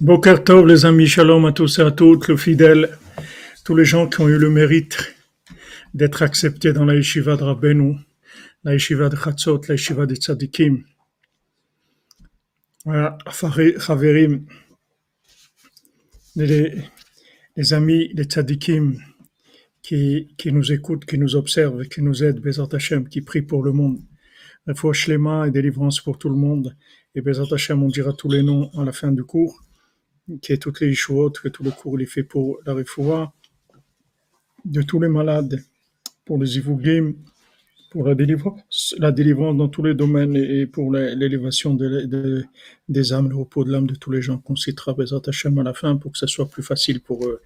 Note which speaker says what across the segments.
Speaker 1: Boker Tov, les amis, shalom à tous et à toutes, le fidèle, tous les gens qui ont eu le mérite d'être acceptés dans la yeshiva de Rabbeinu, la yeshiva de Chatzot, la yeshiva de Tzadikim. Voilà, les, amis, les Tzadikim qui, nous écoutent, qui nous observent, qui nous aident, Bezat qui prient pour le monde. La foi Shlema et délivrance pour tout le monde. Et Bezat Hashem, on dira tous les noms à la fin du cours qui est toutes les choses, que tout le cours est fait pour la refoua, de tous les malades, pour les ivougim, pour la délivrance, la délivrance dans tous les domaines et pour l'élévation des âmes, le repos de l'âme de tous les gens qu'on citera Bezat Hashem à la fin pour que ça soit plus facile pour eux,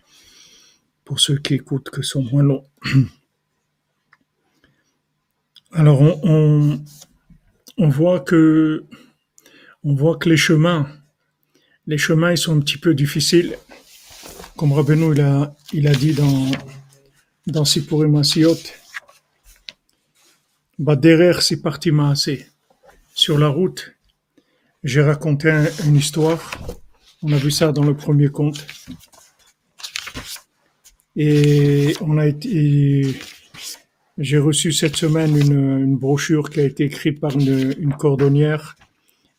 Speaker 1: pour ceux qui écoutent que sont moins longs. Alors on, on voit que on voit que les chemins les chemins ils sont un petit peu difficiles. Comme Rabbeinu il a, il a dit dans, dans Sipurim Asiot, derrière c'est parti assez. Sur la route, j'ai raconté une histoire. On a vu ça dans le premier conte. Et on a été, j'ai reçu cette semaine une, brochure qui a été écrite par une cordonnière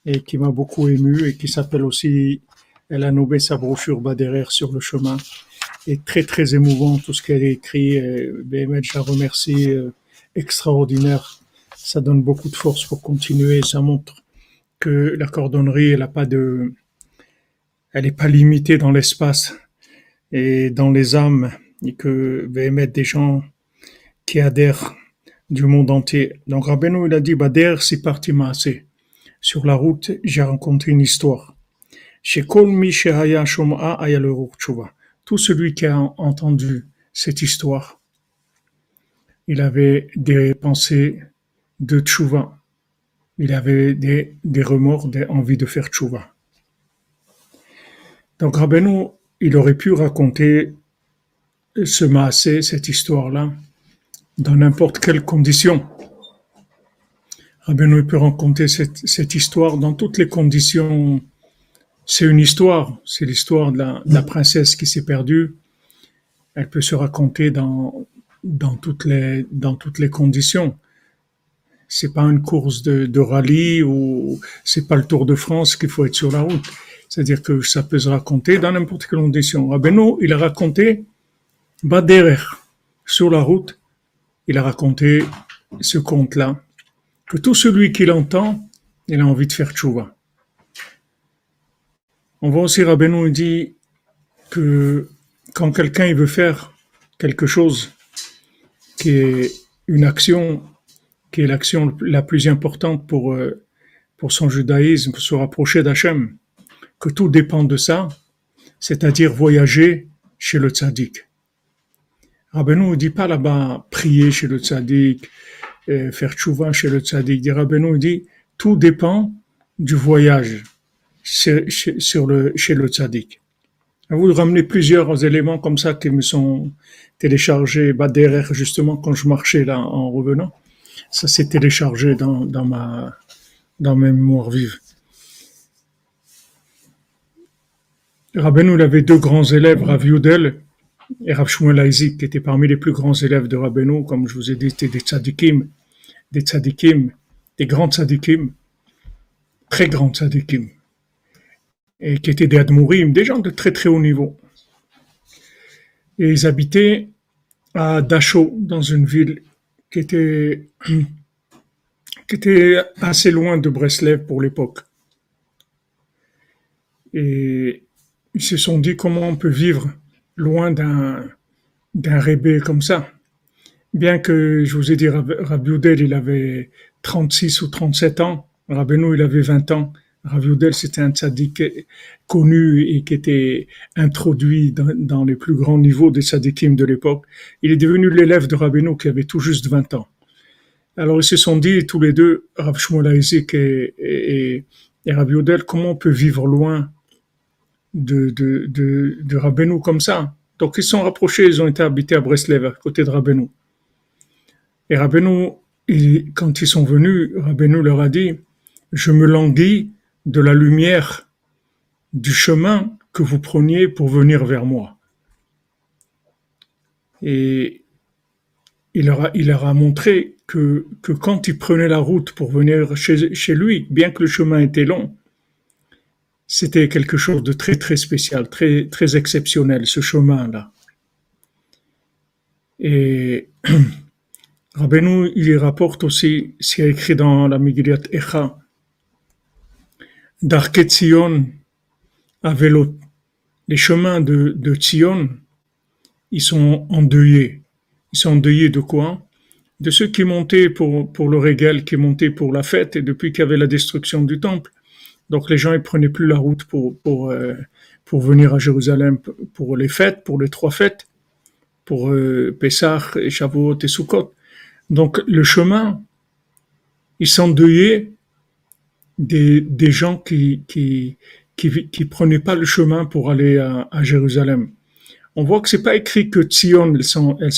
Speaker 1: et qui m'a beaucoup ému et qui s'appelle aussi Elle a nommé sa brochure derrière sur le chemin. Et très très émouvant tout ce qu'elle a écrit. Béhémet, je la remercie, euh, extraordinaire. Ça donne beaucoup de force pour continuer. Ça montre que la cordonnerie, elle a pas de, elle n'est pas limitée dans l'espace et dans les âmes et que Béhémet, des gens qui adhèrent du monde entier. Donc Rabbeinu, il a dit, derrière, c'est parti assez sur la route, j'ai rencontré une histoire. Tout celui qui a entendu cette histoire, il avait des pensées de tchouva. Il avait des, remords, des envies de faire tchouva. Donc Rabbeinu, il aurait pu raconter ce maasé, cette histoire-là, dans n'importe quelle condition. Rabbeinu peut raconter cette, cette histoire dans toutes les conditions. C'est une histoire, c'est l'histoire de la, de la, princesse qui s'est perdue. Elle peut se raconter dans, dans, toutes, les, dans toutes les conditions. C'est pas une course de, de rallye ou c'est pas le Tour de France qu'il faut être sur la route. C'est-à-dire que ça peut se raconter dans n'importe quelle condition. Rabbeinu, il a raconté Baderer sur la route. Il a raconté ce conte-là que tout celui qui l'entend, il a envie de faire tchouva. On voit aussi Rabbeinu dit que quand quelqu'un veut faire quelque chose qui est une action, qui est l'action la plus importante pour, euh, pour son judaïsme, pour se rapprocher d'Hachem, que tout dépend de ça, c'est-à-dire voyager chez le tzaddik. Rabbeinu ne dit pas là-bas prier chez le tzaddik, faire tchouva chez le tzaddik. Dit Rabbeinu dit, tout dépend du voyage sur le, chez le tzaddik. Vous ramenez plusieurs éléments comme ça qui me sont téléchargés bah, derrière justement quand je marchais là en revenant. Ça s'est téléchargé dans, dans ma dans mes mémoires vives. Rabbeinu il avait deux grands élèves, Rav Yudel et Rav Shmuel qui étaient parmi les plus grands élèves de Rabbeinu, comme je vous ai dit, c'était des tzadikim, des tzadikim, des grands tzadikim, très grands tzadikim, et qui étaient des admourim, des gens de très très haut niveau. Et ils habitaient à Dachau, dans une ville qui était, qui était assez loin de Breslev pour l'époque. Et ils se sont dit comment on peut vivre loin d'un d'un rébé comme ça. Bien que je vous ai dit, Rabbi il avait 36 ou 37 ans, Rabbeinu, il avait 20 ans. Rabbi c'était un tzaddik connu et qui était introduit dans, les plus grands niveaux des tzaddikim de l'époque. Il est devenu l'élève de Rabbeinu qui avait tout juste 20 ans. Alors ils se sont dit tous les deux, Rav Shmuel et, et, Rabbi comment on peut vivre loin de, de, de, comme ça. Donc ils sont rapprochés, ils ont été habités à Breslev, à côté de Rabbeinu. Et Rabbeinu, quand ils sont venus, Rabbeinu leur a dit, je me languis de la lumière du chemin que vous preniez pour venir vers moi. Et il leur a, il leur a montré que, que quand il prenait la route pour venir chez, chez lui, bien que le chemin était long, c'était quelque chose de très très spécial, très très exceptionnel, ce chemin-là. Et Rabbeinu, il rapporte aussi, c'est écrit dans la Megillat Echa, d'Arket Tzion à vélo. Les chemins de, de Tzion, ils sont endeuillés. Ils sont endeuillés de quoi? De ceux qui montaient pour, pour le régal, qui montaient pour la fête, et depuis qu'il y avait la destruction du temple, donc les gens ils prenaient plus la route pour pour euh, pour venir à Jérusalem pour les fêtes, pour les trois fêtes, pour euh, Pessah, et Shavuot et. Donc le chemin, ils s'endeuyait des, des gens qui, qui, qui, qui prenaient pas le chemin pour aller à, Jérusalem. On voit que c'est pas écrit que Tzion, elles sont, elles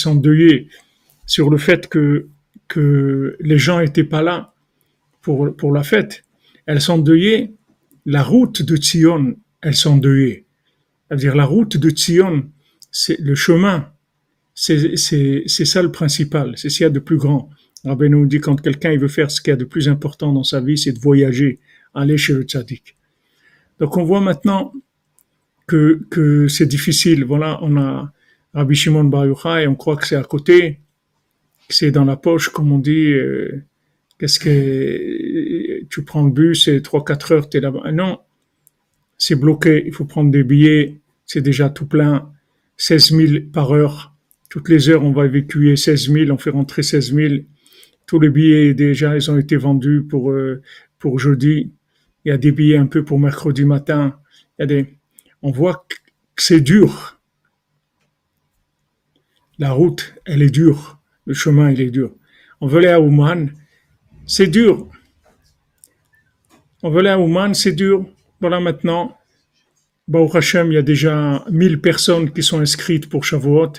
Speaker 1: sur le fait que, que les gens étaient pas là pour, pour la fête. Elles sont la route de Tzion, elles sont. C'est-à-dire la route de Tzion, c'est le chemin, c'est ça le principal, c'est ce qu'il y a de plus grand. Rabbi nous dit quand quelqu'un veut faire ce qu'il y a de plus important dans sa vie, c'est de voyager, aller chez le tzaddik. Donc on voit maintenant que, que c'est difficile. Voilà, on a Rabbi Shimon Bar on croit que c'est à côté, que c'est dans la poche, comme on dit. Euh, Qu'est-ce que tu prends le bus et 3-4 heures, tu es là-bas. Non, c'est bloqué. Il faut prendre des billets. C'est déjà tout plein. 16 000 par heure. Toutes les heures, on va évacuer 16 000. On fait rentrer 16 000. Tous les billets, déjà, ils ont été vendus pour, euh, pour jeudi. Il y a des billets un peu pour mercredi matin. Il y a des, on voit que c'est dur. La route, elle est dure. Le chemin, il est dur. On veut aller à Ouman c'est dur. On veut aller à Ouman, c'est dur. Voilà maintenant, Baruch Hashem, il y a déjà 1000 personnes qui sont inscrites pour Shavuot.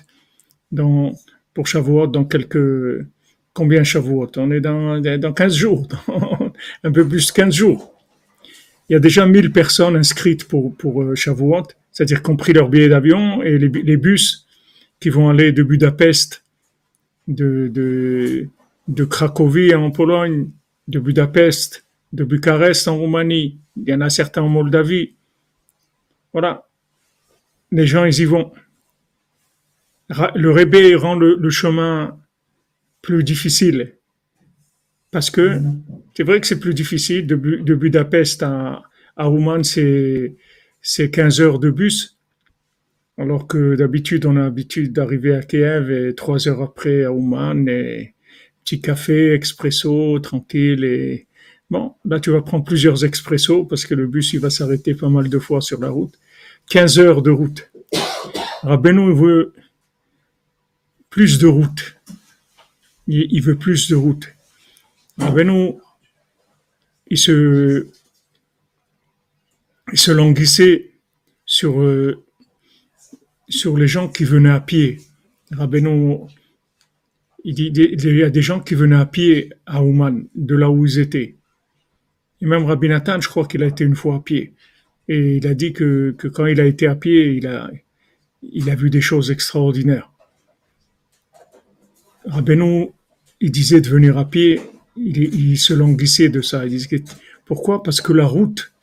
Speaker 1: Pour Shavuot, dans quelques... Combien Shavuot? On est dans, dans 15 jours, un peu plus de 15 jours. Il y a déjà 1000 personnes inscrites pour, pour euh, Shavuot, c'est-à-dire compris leur billet d'avion et les, bus qui vont aller de Budapest, de Cracovie en Pologne, de Budapest, de Bucarest en Roumanie, il y en a certains en Moldavie. Voilà. Les gens, ils y vont. Le rébé rend le, chemin plus difficile. Parce que c'est vrai que c'est plus difficile. De, Budapest à, à c'est, c'est 15 heures de bus. Alors que d'habitude, on a l'habitude d'arriver à Kiev et trois heures après à Ouman et petit café, expresso, tranquille et bon, là tu vas prendre plusieurs expressos parce que le bus il va s'arrêter pas mal de fois sur la route. 15 heures de route. Rabbeinu veut plus de route. Il, veut plus de route. Rabbeinu, il se, languissait sur, euh, sur les gens qui venaient à pied. Rabbeinu, il, dit, y a des gens qui venaient à pied à Ouman, de là où ils étaient. Et même Rabbi Nathan, je crois qu'il a été une fois à pied. Et il a dit que, quand il a été à pied, il a, vu des choses extraordinaires. Rabbeinu, il disait de venir à pied, il, se languissait de ça. Il disait, pourquoi? Parce que la route,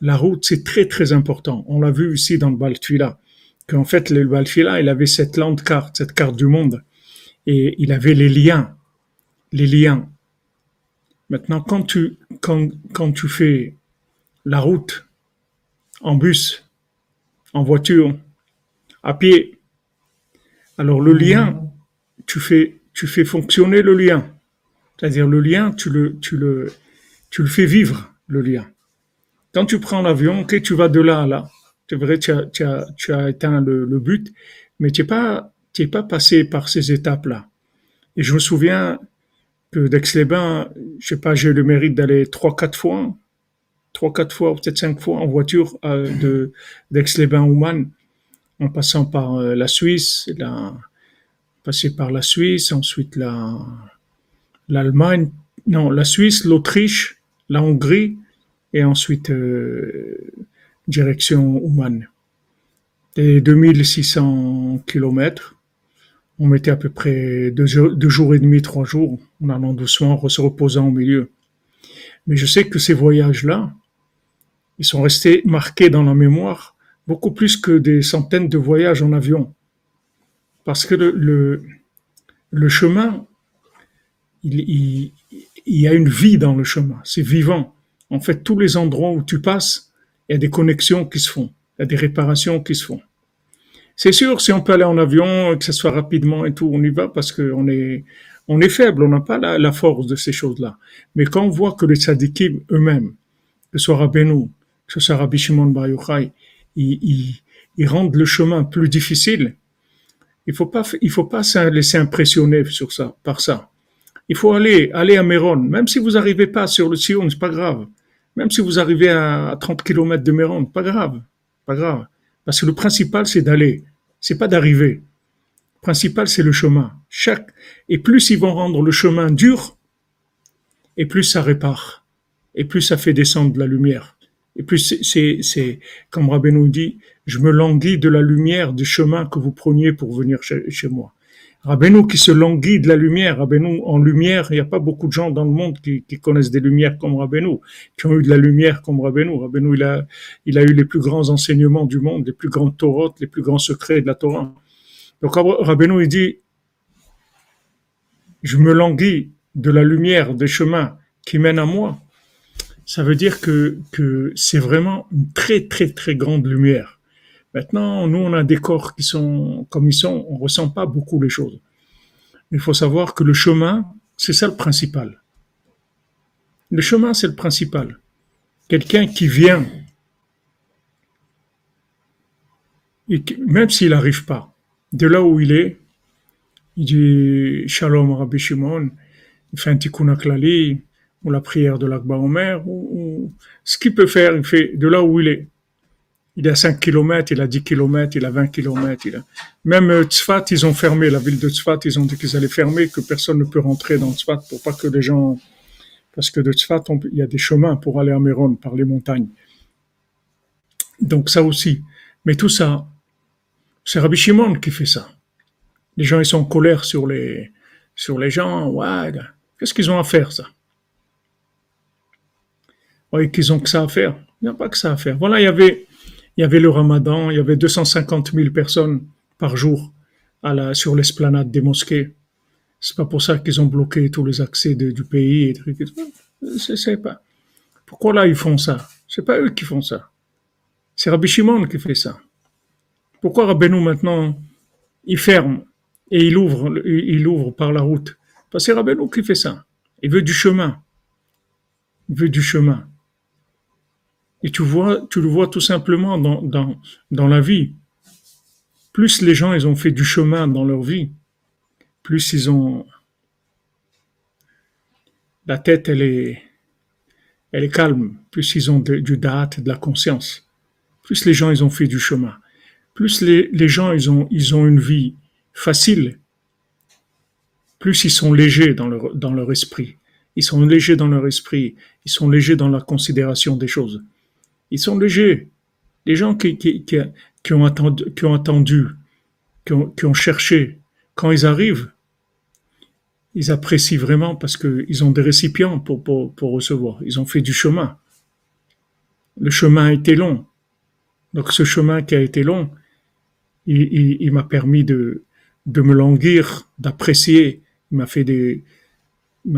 Speaker 1: la route, c'est très très important. On l'a vu ici dans le Baltfila, qu'en fait, le Baltfila, il avait cette lente carte, cette carte du monde et il avait les liens, les liens. Maintenant, quand tu, quand, quand tu fais la route en bus, en voiture, à pied, alors le lien, tu fais, tu fais fonctionner le lien. C'est-à-dire le lien, tu le, tu le, tu le fais vivre, le lien. Quand tu prends l'avion, ok, tu vas de là à là. C'est vrai, tu as, tu as, tu as atteint le, le but, mais tu n'es pas tu n'es pas passé par ces étapes-là. Et je me souviens que d'Aix-les-Bains, je sais pas, j'ai le mérite d'aller trois, quatre fois, trois, quatre fois, peut-être cinq fois en voiture euh, de d'Aix-les-Bains en passant par euh, la Suisse, la, par la Suisse, ensuite la, l'Allemagne, non, la Suisse, l'Autriche, la Hongrie, et ensuite euh, direction Ouman. Et 2600 kilomètres, on mettait à peu près deux, jours et demi, trois jours, en allant doucement, en se reposant au milieu. Mais je sais que ces voyages-là, ils sont restés marqués dans la mémoire beaucoup plus que des centaines de voyages en avion. Parce que le, chemin, il, il, il y a une vie dans le chemin, c'est vivant. En fait, tous les endroits où tu passes, il y a des connexions qui se font, il y a des réparations qui se font. C'est sûr, si on peut aller en avion, que ce soit rapidement et tout, on y va parce qu'on est, on est faible, on n'a pas la, force de ces choses-là. Mais quand on voit que les tzadikim eux-mêmes, que ce soit Rabbeinu, que ce soit Rabbi Shimon Bar ils, ils, rendent le chemin plus difficile, il faut pas, il faut pas se laisser impressionner sur ça, par ça. Il faut aller, aller à Méron. Même si vous n'arrivez pas sur le Sion, c'est pas grave. Même si vous arrivez à 30 km de Méron, pas grave. Pas grave. Parce que le principal, c'est d'aller. C'est pas d'arriver. Le principal, c'est le chemin. Chaque, et plus ils vont rendre le chemin dur, et plus ça répare. Et plus ça fait descendre la lumière. Et plus c'est, c'est, comme Rabbeinu dit, je me languis de la lumière du chemin que vous preniez pour venir chez, chez moi. Rabbeinu qui se languit de la lumière, Rabbeinu en lumière, il n'y a pas beaucoup de gens dans le monde qui, connaissent des lumières comme Rabbeinu, qui ont eu de la lumière comme Rabbeinu. Rabbeinu, il a, il a eu les plus grands enseignements du monde, les plus grandes Torotes, les plus grands secrets de la Torah. Donc Rabbeinu, il dit, je me languis de la lumière des chemins qui mènent à moi. Ça veut dire que, que c'est vraiment une très, très, très grande lumière. Maintenant, nous, on a des corps qui sont comme ils sont, on ressent pas beaucoup les choses. Il faut savoir que le chemin, c'est ça le principal. Le chemin, c'est le principal. Quelqu'un qui vient, et même s'il n'arrive pas, de là où il est, il dit Shalom Rabbi Shimon, il fait un tikkun aklali, ou la prière de l'Akba Omer, ou, ce qu'il peut faire, il fait de là où il est. Il a 5 km, il a 10 km, il a 20 km. Il a... Même euh, Tzfat, ils ont fermé, la ville de Tzfat, ils ont dit qu'ils allaient fermer, que personne ne peut rentrer dans Tzfat pour pas que les gens... Parce que de Tzfat, il y a des chemins pour aller à Méron par les montagnes. Donc ça aussi. Mais tout ça, c'est Rabbi Shimon qui fait ça. Les gens, ils sont en colère sur les, sur les gens. Ouais, qu'est-ce qu'ils ont à faire, ça? Ouais, qu'ils ont que ça à faire. Il n'y a pas que ça à faire. Voilà, il y avait, il y avait le ramadan, il y avait 250 000 personnes par jour à la, sur l'esplanade des mosquées. C'est pas pour ça qu'ils ont bloqué tous les accès du pays et sais pas. Pourquoi là ils font ça? C'est pas eux qui font ça. C'est Rabbi Shimon qui fait ça. Pourquoi Rabbeinu maintenant il ferme et il ouvre, il ouvre par la route? Parce que c'est Rabbeinu qui fait ça. Il veut du chemin. Il veut du chemin. Et tu vois, le vois tout simplement dans, la vie. Plus les gens, ils ont fait du chemin dans leur vie, plus ils ont, la tête, elle est, elle est calme, plus ils ont du date, de la conscience. Plus les gens, ils ont fait du chemin. Plus les, gens, ils ont, une vie facile. Plus ils sont légers dans leur esprit. Ils sont légers dans leur esprit. Ils sont légers dans la considération des choses. Ils sont légers. Les gens qui, ont, attendu, qui ont attendu, ont, qui ont cherché, quand ils arrivent, ils apprécient vraiment parce qu'ils ont des récipients pour, pour, pour, recevoir. Ils ont fait du chemin. Le chemin a été long. Donc ce chemin qui a été long, il, m'a permis de, me languir, d'apprécier. Il m'a fait des,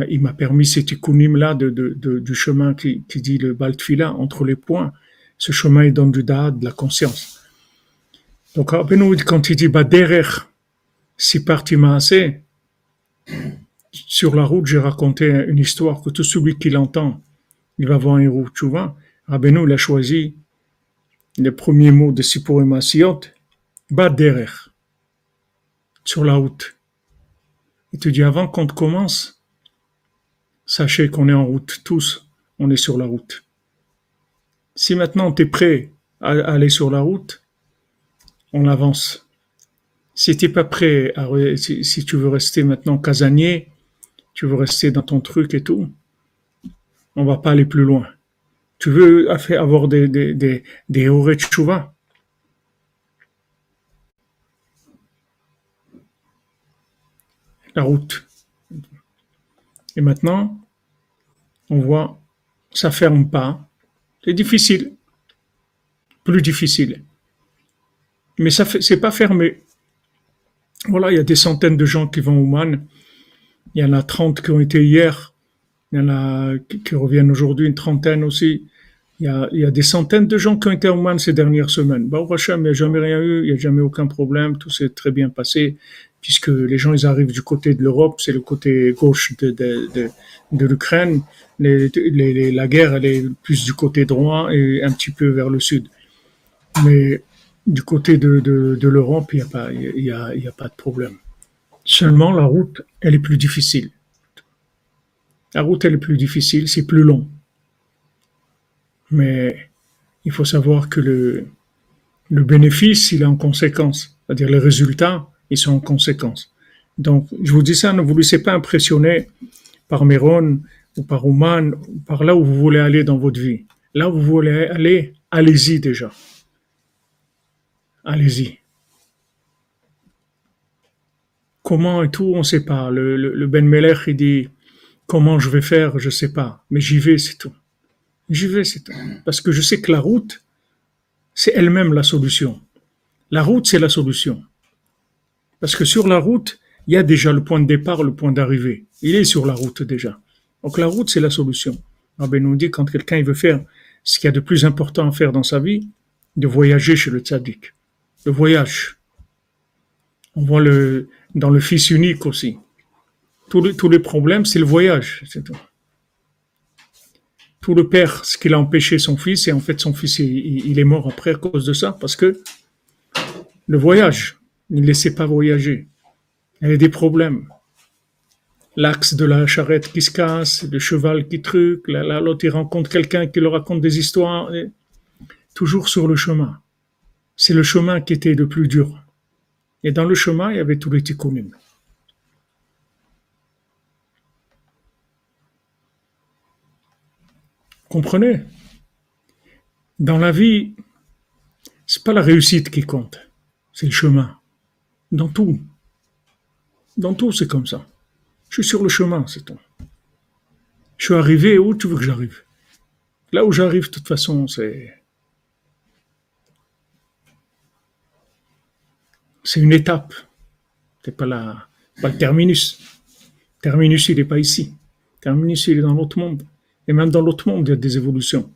Speaker 1: il m'a permis cet ikunim là de, du chemin qui, qui dit le baltfila entre les points ce chemin, il donne du da'at, de la conscience. Donc, quand il dit Baderer, si parti assez, sur la route, j'ai raconté une histoire que tout celui qui l'entend, il va voir route, tu vois. Rabbeinu, il a choisi les premiers mots de Sipurim Asiyot, Baderer, sur la route. Il te dit, avant qu'on commence, sachez qu'on est en route, tous, on est sur la route. Si maintenant tu es prêt à aller sur la route, on avance. Si tu pas prêt, à, si, tu veux rester maintenant casanier, tu veux rester dans ton truc et tout, on va pas aller plus loin. Tu veux avoir des, des, des, des La route. Et maintenant, on voit, ça ferme pas. C'est difficile. Plus difficile. Mais ça c'est pas fermé. Voilà, il y a des centaines de gens qui vont au Man. Il y en a 30 qui ont été hier. Il y en a qui reviennent aujourd'hui, une trentaine aussi. Il y, a, il y a des centaines de gens qui ont été au Man ces dernières semaines. Bah, au il n'y a jamais rien eu, il n'y a jamais aucun problème, tout s'est très bien passé puisque les gens ils arrivent du côté de l'Europe, c'est le côté gauche de, de, l'Ukraine. La guerre, elle est plus du côté droit et un petit peu vers le sud. Mais du côté de, de, l'Europe, il n'y a, pas, y a, y a pas de problème. Seulement, la route, elle est plus difficile. La route, elle est plus difficile, c'est plus long. Mais il faut savoir que le, le bénéfice, il est en conséquence. C'est-à-dire les résultats, ils sont en conséquence. Donc, je vous dis ça, ne vous laissez pas impressionner par Méron ou par Ouman ou par là où vous voulez aller dans votre vie. Là où vous voulez aller, allez-y déjà. Allez-y. Comment et tout, on ne sait pas. Le, le, Ben Melech, il dit, comment je vais faire, je ne sais pas. Mais j'y vais, c'est tout. J'y vais, c'est tout. Parce que je sais que la route, c'est elle-même la solution. La route, c'est la solution. Parce que sur la route, il y a déjà le point de départ, le point d'arrivée. Il est sur la route déjà. Donc la route, c'est la solution. Rabbi nous dit quand quelqu'un veut faire ce qu'il y a de plus important à faire dans sa vie, de voyager chez le tzaddik. Le voyage. On voit le, dans le fils unique aussi. Tous les, problèmes, c'est le voyage, tout. Le père, ce qu'il a empêché son fils, et en fait son fils, il, il est mort après à cause de ça, parce que le voyage, ne laissez pas voyager. Il y a des problèmes. L'axe de la charrette qui se casse, le cheval qui truc, l'autre il rencontre quelqu'un qui lui raconte des histoires. toujours sur le chemin. C'est le chemin qui était le plus dur. Et dans le chemin, il y avait tous les tikkunim. Comprenez? Dans la vie, c'est pas la réussite qui compte, c'est le chemin. Dans tout. Dans tout, c'est comme ça. Je suis sur le chemin, c'est tout. Je suis arrivé où tu veux que j'arrive. Là où j'arrive, de toute façon, c'est. C'est une étape. C'est pas la, pas le terminus. Terminus, il n'est pas ici. Terminus, il est dans l'autre monde. Et même dans l'autre monde, il y a des évolutions.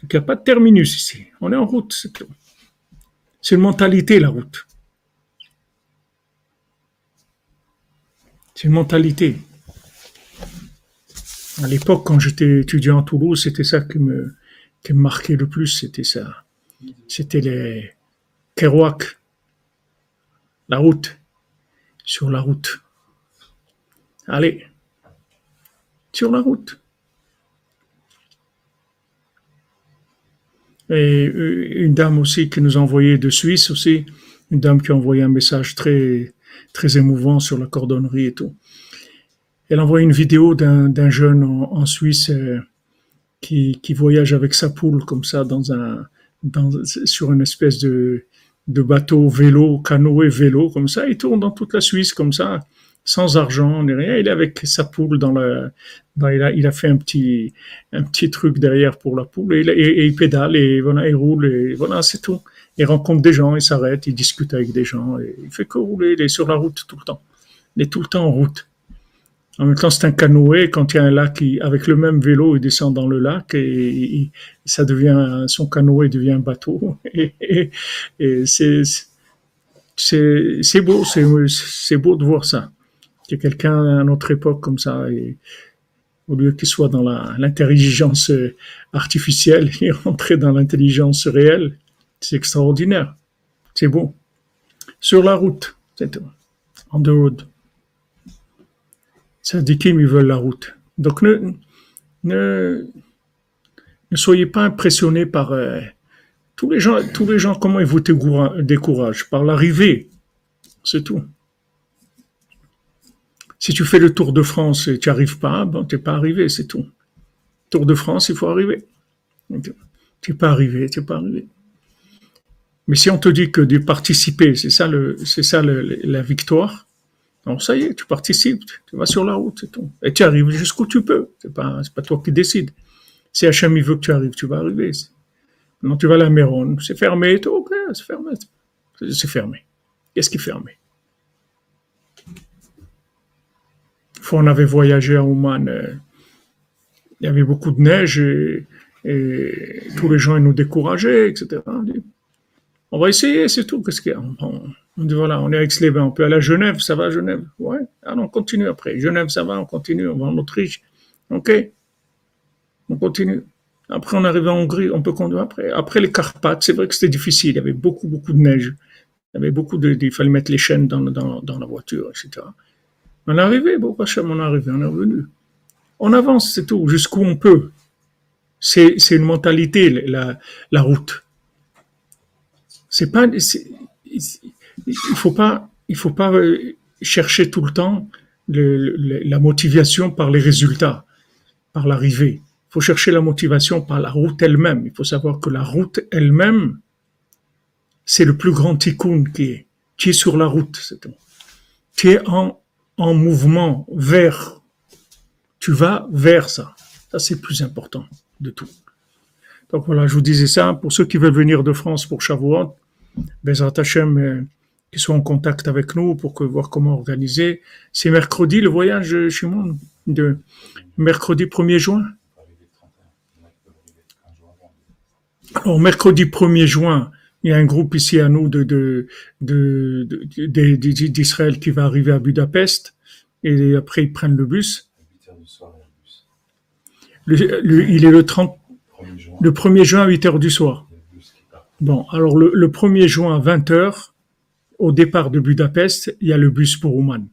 Speaker 1: Donc, il n'y a pas de terminus ici. On est en route, c'est tout. C'est une mentalité, la route. C'est une mentalité. À l'époque, quand j'étais étudiant à Toulouse, c'était ça qui me, qui me marquait le plus, c'était ça. C'était les Kerouac, la route, sur la route. Allez, sur la route. Et une dame aussi qui nous a envoyé de Suisse aussi, une dame qui a envoyé un message très très émouvant sur la cordonnerie et tout. Elle envoie une vidéo d'un jeune en, Suisse euh, qui, qui, voyage avec sa poule comme ça dans un, sur une espèce de, de bateau vélo, canoë vélo comme ça. Il tourne dans toute la Suisse comme ça, sans argent ni rien. Il est avec sa poule dans la, il, a, il a fait un petit, un petit truc derrière pour la poule et, et il pédale et voilà, il roule et voilà, c'est tout il rencontre des gens, il s'arrête, il discute avec des gens, il fait que rouler, il est sur la route tout le temps. Il est tout le temps en route. En même temps, c'est un canoë. Quand il y a un lac, avec le même vélo, il descend dans le lac et, ça devient son canoë devient un bateau. Et, c'est beau, c'est beau de voir ça. Que quelqu'un à notre époque comme ça, au lieu qu'il soit dans l'intelligence artificielle, il est rentré dans l'intelligence réelle c'est extraordinaire. C'est beau. Sur la route, c'est. On the road. Sadikim, ils veulent la route. Donc ne, soyez pas impressionnés par euh, tous les gens, tous les gens, comment ils vous découragent Par l'arrivée. C'est tout. Si tu fais le Tour de France et tu arrives pas, bon, tu n'es pas arrivé, c'est tout. Tour de France, il faut arriver. Tu n'es pas arrivé, tu n'es pas arrivé. Mais si on te dit que de participer, c'est ça, le, c'est ça la victoire, donc ça y est, tu participes, tu vas sur la route, c'est tout. Et tu arrives jusqu'où tu peux. C'est pas, c'est pas toi qui décides. Si Hachem veut que tu arrives, tu vas arriver. Non, tu vas à la Méron, c'est fermé, tout, ok, c'est fermé. C'est fermé. Qu'est-ce qui est fermé? Fois on avait voyagé à Oman, euh, il y avait beaucoup de neige et, tous les gens nous décourageaient, etc. va essayer, c'est tout. Qu'est-ce qu'il y a on, dit voilà, on est à Aix-les-Bains, on peut aller à Genève, ça va Genève Ouais, alors ah on continue après. Genève, ça va, on continue, on va en Autriche. Ok On continue. Après, on arrive en Hongrie, on peut conduire après. Après les Carpates, c'est vrai que c'était difficile, il y avait beaucoup, beaucoup de neige. Il y avait beaucoup de, il fallait mettre les chaînes dans, dans, la voiture, etc. On est arrivé, bon, on est arrivé, on est revenu. On avance, c'est tout, jusqu'où on peut. C'est, c'est une mentalité, la, la route. Il faut pas, il faut pas euh, chercher tout le temps la motivation par les résultats, par l'arrivée. Il faut chercher la motivation par la route elle-même. Il faut savoir que la route elle-même, c'est le plus grand tikkun qui est. Tu es sur la route. Tu es en en mouvement vers, tu vas vers ça. Ça, c'est le plus important de tout. Donc voilà, je vous disais ça. Pour ceux qui veulent venir de France pour Shavuot, Bezrat Hashem, euh, qui sont en contact avec nous pour que, voir comment organiser. C'est mercredi le voyage chez moi, de mercredi 1er juin. Alors, mercredi 1er juin, il y a un groupe ici à nous de, de, de, d'Israël qui va arriver à Budapest et après ils prennent le bus. Le, il est le 30, le 1er juin à 8 heures du soir. Bon, alors le, le 1er juin à 20 heures, au départ de Budapest, il y a le bus pour Ouman.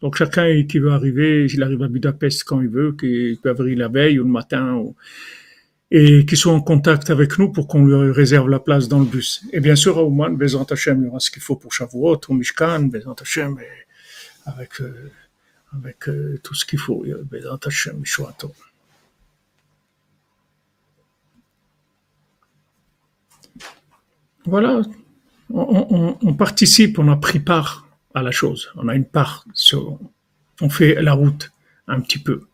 Speaker 1: Donc chacun qui veut arriver, il arrive à Budapest quand il veut, qu'il peut arriver la veille ou le matin. Ou et qui sont en contact avec nous pour qu'on lui réserve la place dans le bus. Et bien sûr, à Ouman, Bezant Hashem, il y aura ce qu'il faut pour Shavuot, au Mishkan, Bezant Hashem, avec, euh, avec euh, tout ce qu'il faut. Bezant Hashem, Mishuato. Voilà, on, participe, on a pris part à la chose. On a une part, sur, on fait la route un petit peu.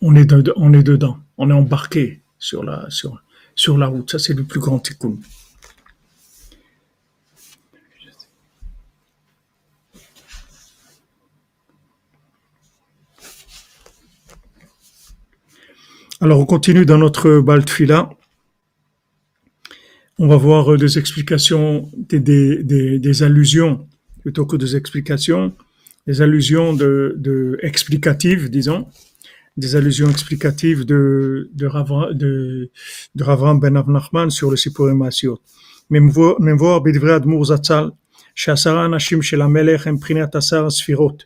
Speaker 1: On est, de, on est dedans on est embarqué sur la, sur, sur la route. Ça, c'est le plus grand tikkun. Alors, on continue dans notre Baltfila On va voir des explications, des, des, des, allusions, plutôt que des explications, des allusions de, de explicatives, disons, des allusions explicatives de, de, Rav, de, de Ravram Ben Nachman sur le Sipurim Asiot. מבואר בדברי אדמו"ר זצ"ל, שעשרה אנשים של המלך הם מבחינת עשר ספירות.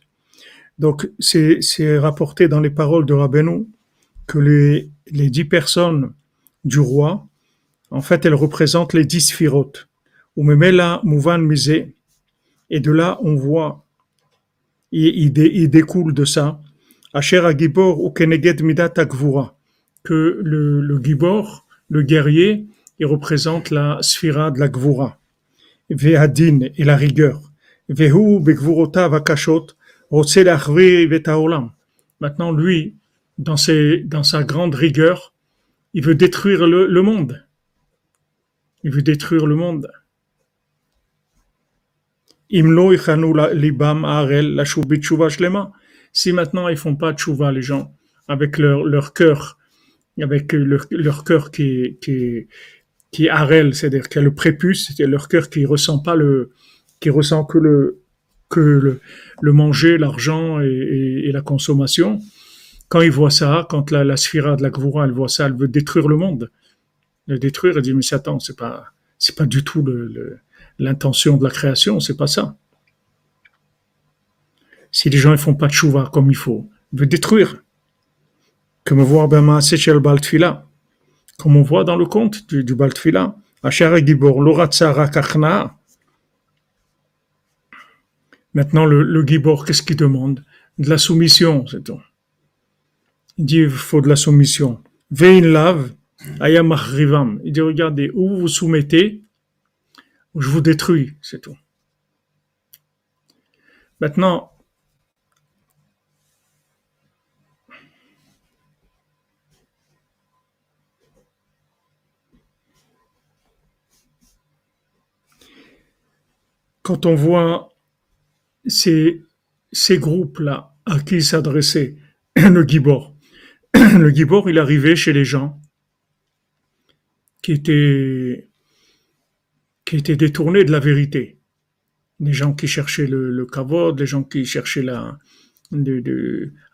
Speaker 1: Donc, c'est rapporté dans les paroles de Rabbeinu que les, les dix personnes du roi, en fait, elles représentent les dix sphirotes. Ou memela mouvan misé. Et de là, on voit, il, il, il découle de ça, Asher Agibor ou Keneged Midat que le, le Gibor, le guerrier, il représente la sphira de la Gvura, Ve'adin et la rigueur, Vehu Begvurota Vakashot, Maintenant, lui, dans, dans sa grande rigueur, il veut détruire le, le monde. Il veut détruire le monde. Arel si maintenant ils font pas de chouva, les gens, avec leur, leur cœur, avec leur, leur cœur qui, qui, qui arrête, c'est-à-dire qui a le prépuce, c'est leur cœur qui ressent pas le, qui ressent que le, que le, le manger, l'argent et, et, la consommation. Quand ils voient ça, quand la, la sphira de la Gvura, elle voit ça, elle veut détruire le monde. Le détruire, elle dit, mais attends, c'est pas, c'est pas du tout l'intention de la création, c'est pas ça si les gens ne font pas de chouva comme il faut, veut détruire. Comme on voit le Baltfila, comme on voit dans le conte du, du Baltfila, Maintenant, le, le Gibor, qu'est-ce qu'il demande? De la soumission, c'est tout. Il dit il faut de la soumission. Vein lave, Ayam Il dit, regardez, où vous vous soumettez, je vous détruis, c'est tout. Maintenant, quand on voit ces, ces groupes-là à qui s'adressait le Gibor, le Gibor, il arrivait chez les gens qui étaient, qui détournés de la vérité. Les gens qui cherchaient le, le kavod, les gens qui cherchaient la,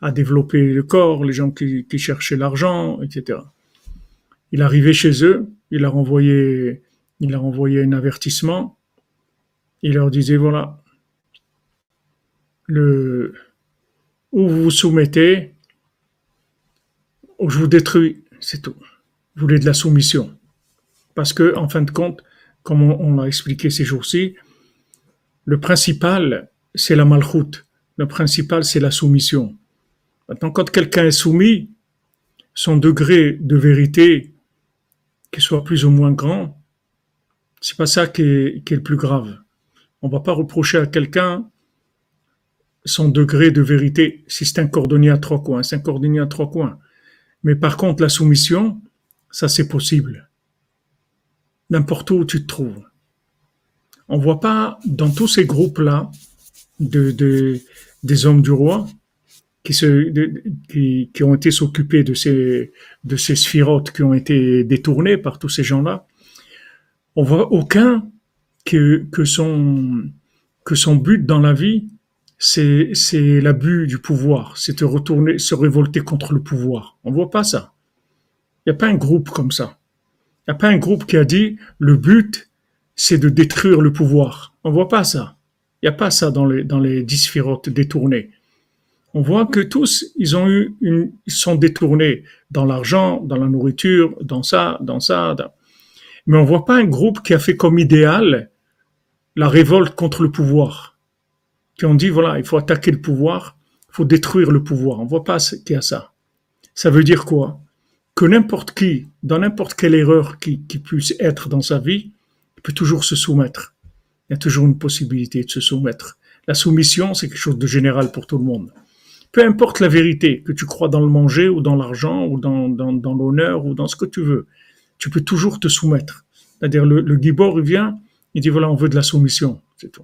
Speaker 1: à développer le corps, les gens qui, cherchaient l'argent, etc. Il arrivait chez eux, il leur envoyait, il un avertissement il leur disait, voilà, le, où vous vous soumettez, où je vous détruis, c'est tout. Vous voulez de la soumission. Parce que, en fin de compte, comme on, l'a expliqué ces jours-ci, le principal, c'est la malchoute. Le principal, c'est la soumission. Maintenant, quand quelqu'un est soumis, son degré de vérité, qu'il soit plus ou moins grand, c'est pas ça qui est le plus grave. On va pas reprocher à quelqu'un son degré de vérité si c'est un cordonnier à trois coins, c'est un cordonnier à trois coins. Mais par contre, la soumission, ça c'est possible. N'importe où tu te trouves. On voit pas dans tous ces groupes-là de, des hommes du roi qui, se, qui, qui ont été s'occuper de ces, de ces sphirotes qui ont été détournées par tous ces gens-là. On voit aucun que, que, son, que son but dans la vie, c'est, l'abus du pouvoir, c'est de retourner, se révolter contre le pouvoir. On voit pas ça. Il n'y a pas un groupe comme ça. N'y a pas un groupe qui a dit le but, c'est de détruire le pouvoir. On voit pas ça. Il n'y a pas ça dans les, dans les dysphirotes détournés. On voit que tous, ils ont eu une, ils sont détournés dans l'argent, dans la nourriture, dans ça, dans ça. Mais on voit pas un groupe qui a fait comme idéal la révolte contre le pouvoir. Qui ont dit, voilà, il faut attaquer le pouvoir, il faut détruire le pouvoir. On voit pas qu'il y a ça. Ça veut dire quoi? Que n'importe qui, dans n'importe quelle erreur qui, puisse être dans sa vie, peut toujours se soumettre. Il y a toujours une possibilité de se soumettre. La soumission, c'est quelque chose de général pour tout le monde. Peu importe la vérité, que tu crois dans le manger ou dans l'argent ou dans, l'honneur ou dans ce que tu veux, tu peux toujours te soumettre. C'est-à-dire le, le il vient, il dit voilà, on veut de la soumission, c'est tout.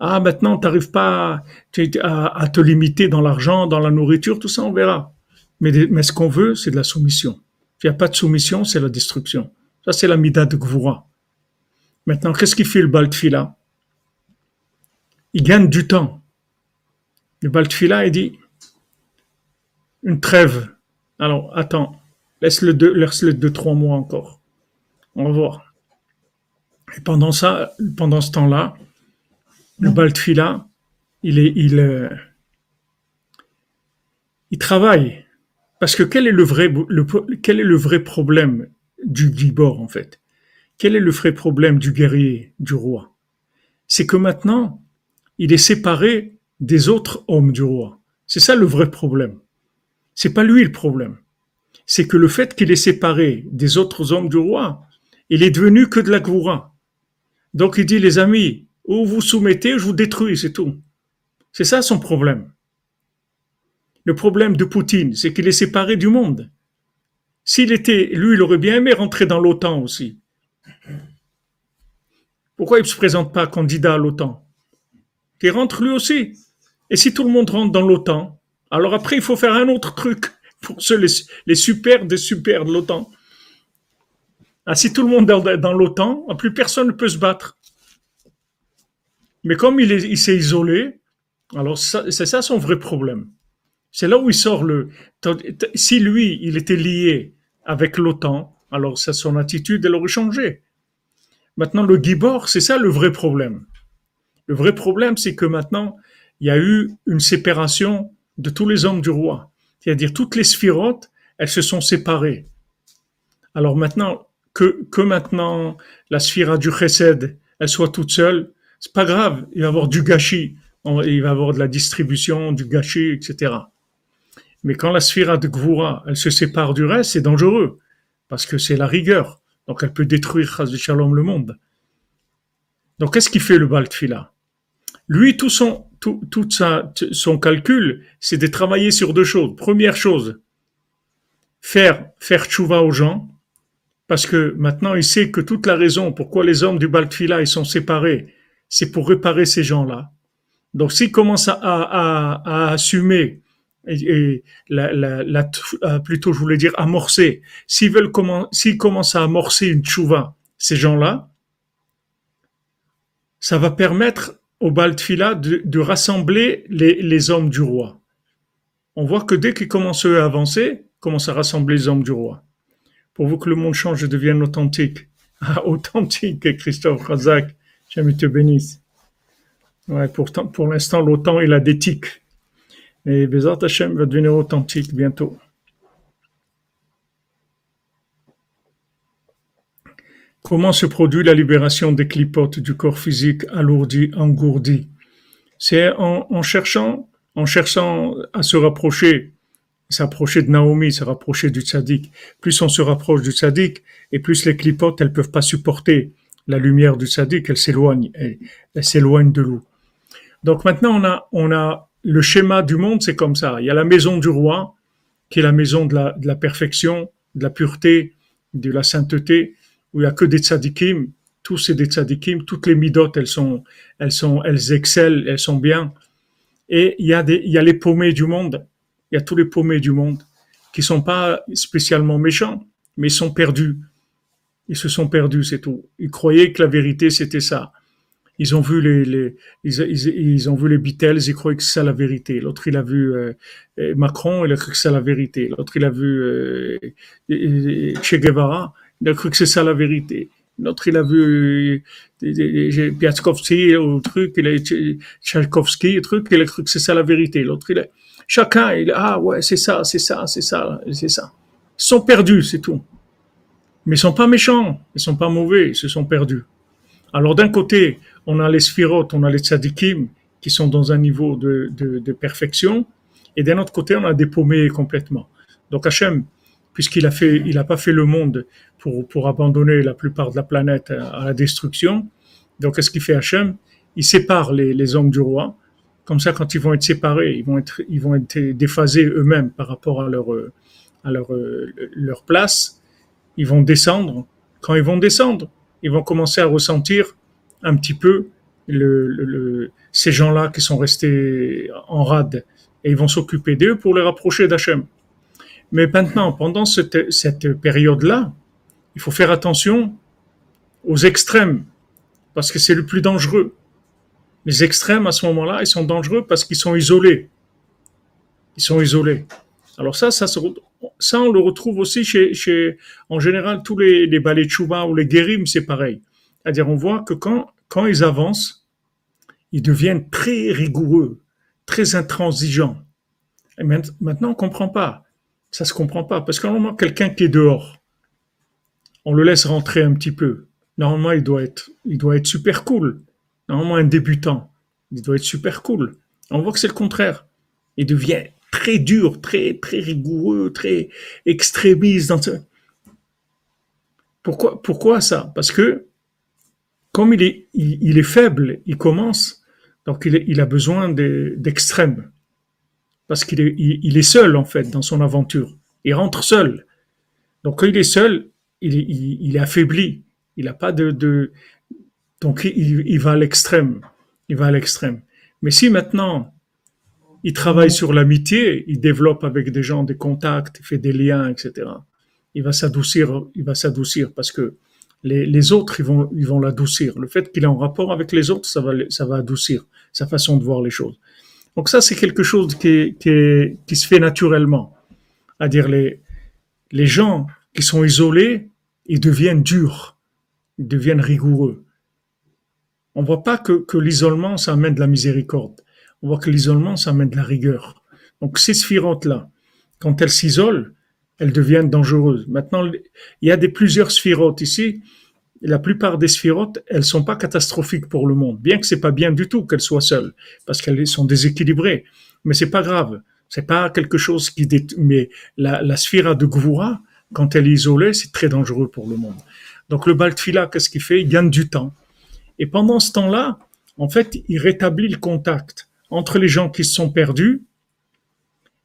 Speaker 1: Ah, maintenant, tu n'arrives pas à, te limiter dans l'argent, dans la nourriture, tout ça, on verra. Mais, ce qu'on veut, c'est de la soumission. Il n'y a pas de soumission, c'est la destruction. Ça, c'est la mida de Gvura. Maintenant, qu'est-ce qu'il fait le Baltfila? Il gagne du temps. Le Baltfila, il dit une trêve. Alors, attends, laisse-le deux, laisse-le deux, trois mois encore. On va voir. Et pendant ça, pendant ce temps-là, le Baltfila, il est, il, euh, il travaille. Parce que quel est le vrai, problème du Gibor, en fait? Quel est le vrai problème du guerrier, du roi? C'est que maintenant, il est séparé des autres hommes du roi. C'est ça le vrai problème. C'est pas lui le problème. C'est que le fait qu'il est séparé des autres hommes du roi, il est devenu que de la goura. Donc il dit, les amis, ou vous soumettez, je vous détruis, c'est tout. C'est ça son problème. Le problème de Poutine, c'est qu'il est séparé du monde. S'il était, lui, il aurait bien aimé rentrer dans l'OTAN aussi. Pourquoi il ne se présente pas candidat à l'OTAN? Qu'il rentre lui aussi. Et si tout le monde rentre dans l'OTAN, alors après, il faut faire un autre truc pour ceux, les, les super des super de l'OTAN. Ah, si tout le monde est dans l'OTAN, plus personne ne peut se battre. Mais comme il s'est isolé, alors c'est ça son vrai problème. C'est là où il sort le. Si lui, il était lié avec l'OTAN, alors ça, son attitude, elle aurait changé. Maintenant, le Gibor, c'est ça le vrai problème. Le vrai problème, c'est que maintenant, il y a eu une séparation de tous les hommes du roi. C'est-à-dire, toutes les sphirotes, elles se sont séparées. Alors maintenant, que, que maintenant la sphira du chesed, elle soit toute seule, c'est pas grave, il va y avoir du gâchis, il va y avoir de la distribution, du gâchis, etc. Mais quand la sphira de Gvura, elle se sépare du reste, c'est dangereux. Parce que c'est la rigueur. Donc elle peut détruire Shalom le monde. Donc qu'est-ce qu'il fait le Baltfila? Lui, tout son, tout, sa, son calcul, c'est de travailler sur deux choses. Première chose, faire, faire tchouva aux gens, parce que maintenant il sait que toute la raison pourquoi les hommes du Baltfila ils sont séparés, c'est pour réparer ces gens-là. Donc s'il commence à, à, à, assumer et, la, la, euh, plutôt je voulais dire amorcer, s'ils veulent s'ils commencent à amorcer une tchouva, ces gens-là, ça va permettre au Baltfila de, de rassembler les, hommes du roi. On voit que dès qu'ils commencent à avancer, commence à rassembler les hommes du roi. Pour vous que le monde change et devienne authentique. Ah, authentique, Christophe Razak. Jamais te bénisse. Ouais, pour l'instant, l'OTAN, il a des tics. Et Bézat Hashem va devenir authentique bientôt. Comment se produit la libération des clipotes du corps physique alourdi, engourdi? C'est en, cherchant, en cherchant à se rapprocher, s'approcher de Naomi, se rapprocher du tzaddik. Plus on se rapproche du tzaddik, et plus les clipotes, elles peuvent pas supporter la lumière du tzaddik, elles s'éloignent, elles s'éloignent de l'eau. Donc maintenant, on a, on a le schéma du monde, c'est comme ça. Il y a la maison du roi, qui est la maison de la, de la perfection, de la pureté, de la sainteté, où il y a que des tzadikim. Tous c'est des tzadikim. Toutes les midotes, elles sont, elles sont, elles excellent, elles sont bien. Et il y a des, il y a les paumés du monde. Il y a tous les paumés du monde qui sont pas spécialement méchants, mais ils sont perdus. Ils se sont perdus, c'est tout. Ils croyaient que la vérité c'était ça ils ont vu les, les ils, ils, ont vu les Beatles, ils croyaient que c'est la vérité. L'autre, il a vu euh, Macron, il a cru que c'est la vérité. L'autre, il a vu euh, Che Guevara, il a cru que c'est ça la vérité. L'autre, il a vu euh, Piatkowski, ou truc, il a Tchaïkovski, truc, il a cru que c'est ça la vérité. L'autre, il a, chacun, il ah ouais, c'est ça, c'est ça, c'est ça, c'est ça. Ils sont perdus, c'est tout. Mais ils sont pas méchants, ils sont pas mauvais, ils se sont perdus. Alors d'un côté, on a les sphirotes, on a les tzadikim qui sont dans un niveau de, de, perfection, et d'un autre côté, on a des paumés complètement. Donc Hachem, puisqu'il a fait, il a pas fait le monde pour, pour abandonner la plupart de la planète à, la destruction, donc qu'est-ce qu'il fait Hachem? Il sépare les, les hommes du roi, comme ça, quand ils vont être séparés, ils vont être, ils vont être déphasés eux-mêmes par rapport à leur, à leur, leur place. Ils vont descendre. Quand ils vont descendre, ils vont commencer à ressentir un petit peu le, ces gens-là qui sont restés en rade et ils vont s'occuper d'eux pour les rapprocher d'Hachem. Mais maintenant, pendant cette, cette période-là, il faut faire attention aux extrêmes parce que c'est le plus dangereux. Les extrêmes à ce moment-là, ils sont dangereux parce qu'ils sont isolés. Ils sont isolés. Alors ça, ça, on le retrouve aussi chez, chez en général, tous les, les balais ou les guérims, c'est pareil. C'est-à-dire, on voit que quand, quand ils avancent, ils deviennent très rigoureux, très intransigeants. Et maintenant, on comprend pas. Ça se comprend pas. Parce que normalement, quelqu'un qui est dehors, on le laisse rentrer un petit peu. Normalement, il doit être, il doit être super cool. Normalement, un débutant, il doit être super cool. On voit que c'est le contraire. Il devient très dur, très, très rigoureux, très extrémiste Pourquoi, pourquoi ça? Parce que comme il est, il, est faible, il commence, donc il, a besoin d'extrême. parce qu'il est, seul, en fait, dans son aventure. Il rentre seul. Donc quand il est seul, il, est affaibli. Il n'a pas de, de, donc il, il va à l'extrême. Il va à l'extrême. Mais si maintenant, il travaille sur l'amitié, il développe avec des gens des contacts, il fait des liens, etc. Il va s'adoucir, il va s'adoucir parce que les, autres, ils vont, ils vont l'adoucir. Le fait qu'il est en rapport avec les autres, ça va, ça va adoucir sa façon de voir les choses. Donc ça, c'est quelque chose qui, qui, qui se fait naturellement. C'est-à-dire les, les gens qui sont isolés, ils deviennent durs, ils deviennent rigoureux. On voit pas que, que l'isolement, ça amène de la miséricorde. On voit que l'isolement, ça amène de la rigueur. Donc ces sphirotes-là, quand elles s'isolent, elles deviennent dangereuses. Maintenant, il y a des plusieurs sphirotes ici. La plupart des sphirotes, elles sont pas catastrophiques pour le monde, bien que c'est pas bien du tout qu'elles soient seules, parce qu'elles sont déséquilibrées. Mais c'est pas grave. C'est pas quelque chose qui mais la, la de Gvura, quand elle est isolée, c'est très dangereux pour le monde. Donc le Baltfila, qu'est-ce qu'il fait? Il gagne du temps. Et pendant ce temps-là, en fait, il rétablit le contact entre les gens qui se sont perdus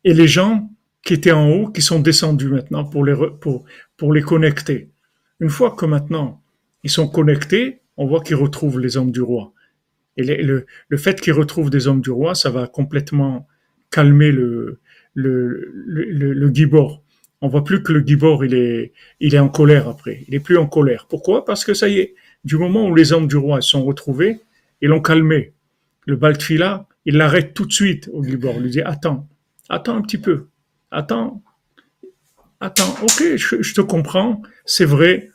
Speaker 1: et les gens qui étaient en haut, qui sont descendus maintenant pour les, pour, pour les connecter. Une fois que maintenant ils sont connectés, on voit qu'ils retrouvent les hommes du roi. Et le, le, fait qu'ils retrouvent des hommes du roi, ça va complètement calmer le, le, le, le gibor. On voit plus que le gibor, il est, il est en colère après. Il est plus en colère. Pourquoi? Parce que ça y est, du moment où les hommes du roi sont retrouvés, ils l'ont calmé. Le Baltfila, il l'arrête tout de suite au gibor. Il lui dit, attends, attends un petit peu. Attends, attends, ok, je, te comprends, c'est vrai,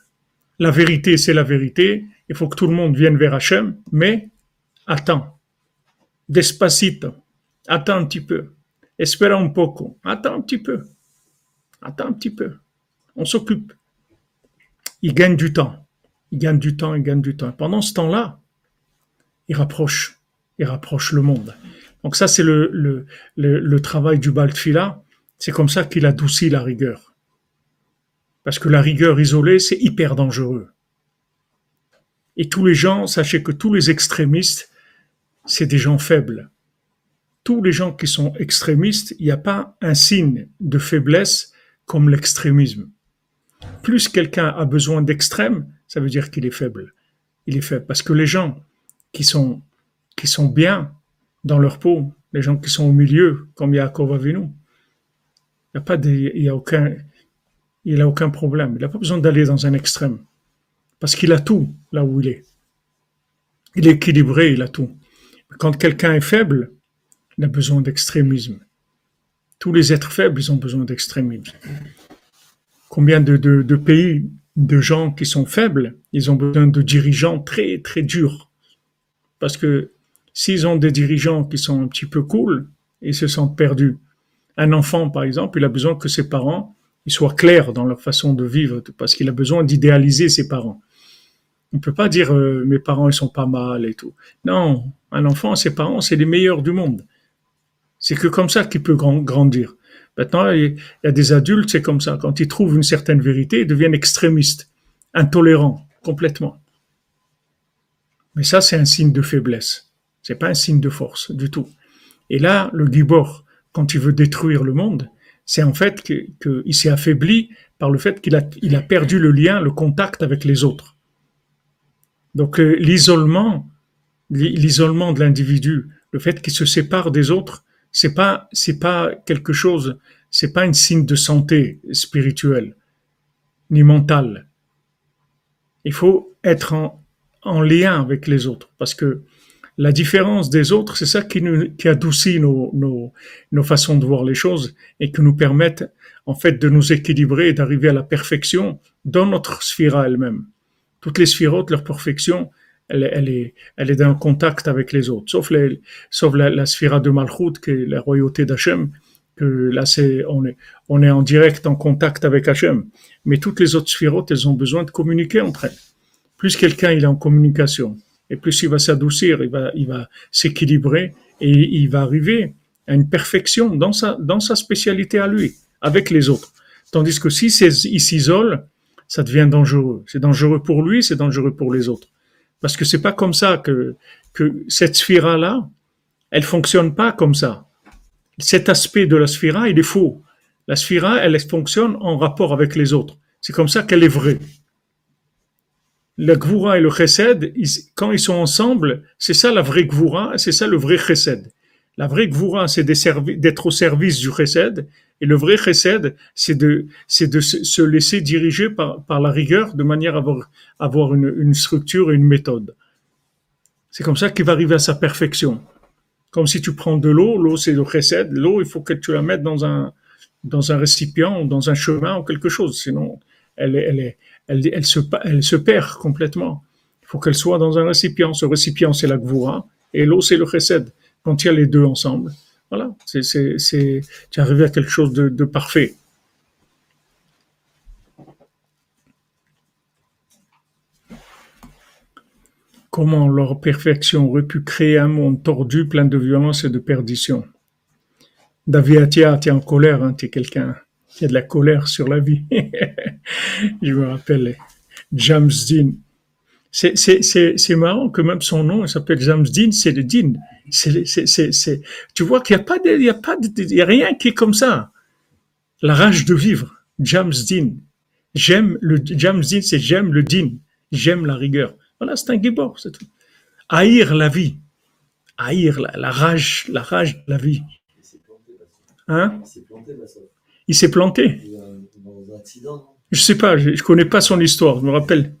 Speaker 1: la vérité c'est la vérité, il faut que tout le monde vienne vers Hachem, mais attends, despacito, attends un petit peu, espera un poco, attends un petit peu, attends un petit peu, on s'occupe. Il gagne du temps, il gagne du temps, il gagne du temps. Pendant ce temps-là, il rapproche, il rapproche le monde. Donc ça, c'est le, le, le, travail du Baltfila. C'est comme ça qu'il adoucit la rigueur. Parce que la rigueur isolée, c'est hyper dangereux. Et tous les gens, sachez que tous les extrémistes, c'est des gens faibles. Tous les gens qui sont extrémistes, il n'y a pas un signe de faiblesse comme l'extrémisme. Plus quelqu'un a besoin d'extrême, ça veut dire qu'il est faible. Il est faible. Parce que les gens qui sont, qui sont bien dans leur peau, les gens qui sont au milieu, comme Yaakov Avinu, il n'y aucun problème. Il n'a pas besoin d'aller dans un extrême. Parce qu'il a tout là où il est. Il est équilibré, il a tout. Quand quelqu'un est faible, il a besoin d'extrémisme. Tous les êtres faibles, ils ont besoin d'extrémisme. Combien de, de, pays, de gens qui sont faibles, ils ont besoin de dirigeants très, très durs. Parce que s'ils ont des dirigeants qui sont un petit peu cool, ils se sentent perdus. Un enfant, par exemple, il a besoin que ses parents soient clairs dans leur façon de vivre, parce qu'il a besoin d'idéaliser ses parents. On ne peut pas dire euh, mes parents ils sont pas mal et tout. Non, un enfant, ses parents, c'est les meilleurs du monde. C'est que comme ça qu'il peut grandir. Maintenant, il y a des adultes, c'est comme ça. Quand ils trouvent une certaine vérité, ils deviennent extrémistes, intolérants, complètement. Mais ça, c'est un signe de faiblesse. C'est pas un signe de force du tout. Et là, le Gibor, quand il veut détruire le monde, c'est en fait qu'il s'est affaibli par le fait qu'il a, perdu le lien, le contact avec les autres. Donc euh, l'isolement, l'isolement de l'individu, le fait qu'il se sépare des autres, c'est pas pas quelque chose, c'est pas un signe de santé spirituelle ni mentale. Il faut être en, en lien avec les autres parce que la différence des autres, c'est ça qui, nous, qui adoucit nos, nos, nos, façons de voir les choses et qui nous permettent en fait de nous équilibrer et d'arriver à la perfection dans notre sphira elle-même. Toutes les sphirotes, leur perfection, elle, elle, est, elle est dans contact avec les autres, sauf, les, sauf la, la sphira de Malchut, qui est la royauté d'Hachem, que là c'est on est on est en direct en contact avec Hachem. Mais toutes les autres sphirotes, elles ont besoin de communiquer entre elles. Plus quelqu'un est en communication, et plus il va s'adoucir, il va, il va s'équilibrer et il va arriver à une perfection dans sa, dans sa spécialité à lui, avec les autres. Tandis que si il s'isole, ça devient dangereux. C'est dangereux pour lui, c'est dangereux pour les autres. Parce que c'est pas comme ça que, que cette sphira-là, elle fonctionne pas comme ça. Cet aspect de la sphira, il est faux. La sphira, elle fonctionne en rapport avec les autres. C'est comme ça qu'elle est vraie la Gvura et le Chesed, quand ils sont ensemble, c'est ça la vraie Gvura, c'est ça le vrai Chesed. La vraie Gvura, c'est d'être au service du Chesed, et le vrai Chesed, c'est de, se laisser diriger par, la rigueur de manière à avoir, une, structure et une méthode. C'est comme ça qu'il va arriver à sa perfection. Comme si tu prends de l'eau, l'eau c'est le Chesed, l'eau il faut que tu la mettes dans un, récipient ou dans un chemin ou quelque chose, sinon elle est, elle, se, perd complètement. Il faut qu'elle soit dans un récipient. Ce récipient, c'est la gvoura, et l'eau, c'est le chesed. Quand il y a les deux ensemble, voilà, c'est, arrivé à quelque chose de, parfait. Comment leur perfection aurait pu créer un monde tordu, plein de violence et de perdition? David Atia, tu es en colère, hein, tu es quelqu'un qui a de la colère sur la vie. Je me rappelle James Dean. C'est marrant que même son nom, il s'appelle James Dean, c'est le Dean. C'est, tu vois qu'il n'y a pas de, il y a pas il y a rien qui est comme ça. La rage de vivre. James Dean. J'aime le, James Dean, c'est j'aime le Dean. J'aime la rigueur. Voilà, c'est un gibor, c'est tout. Haïr la vie. Haïr la, rage, la rage de la vie. Hein? Il s'est planté. Je sais pas, je, je connais pas son histoire, je me rappelle.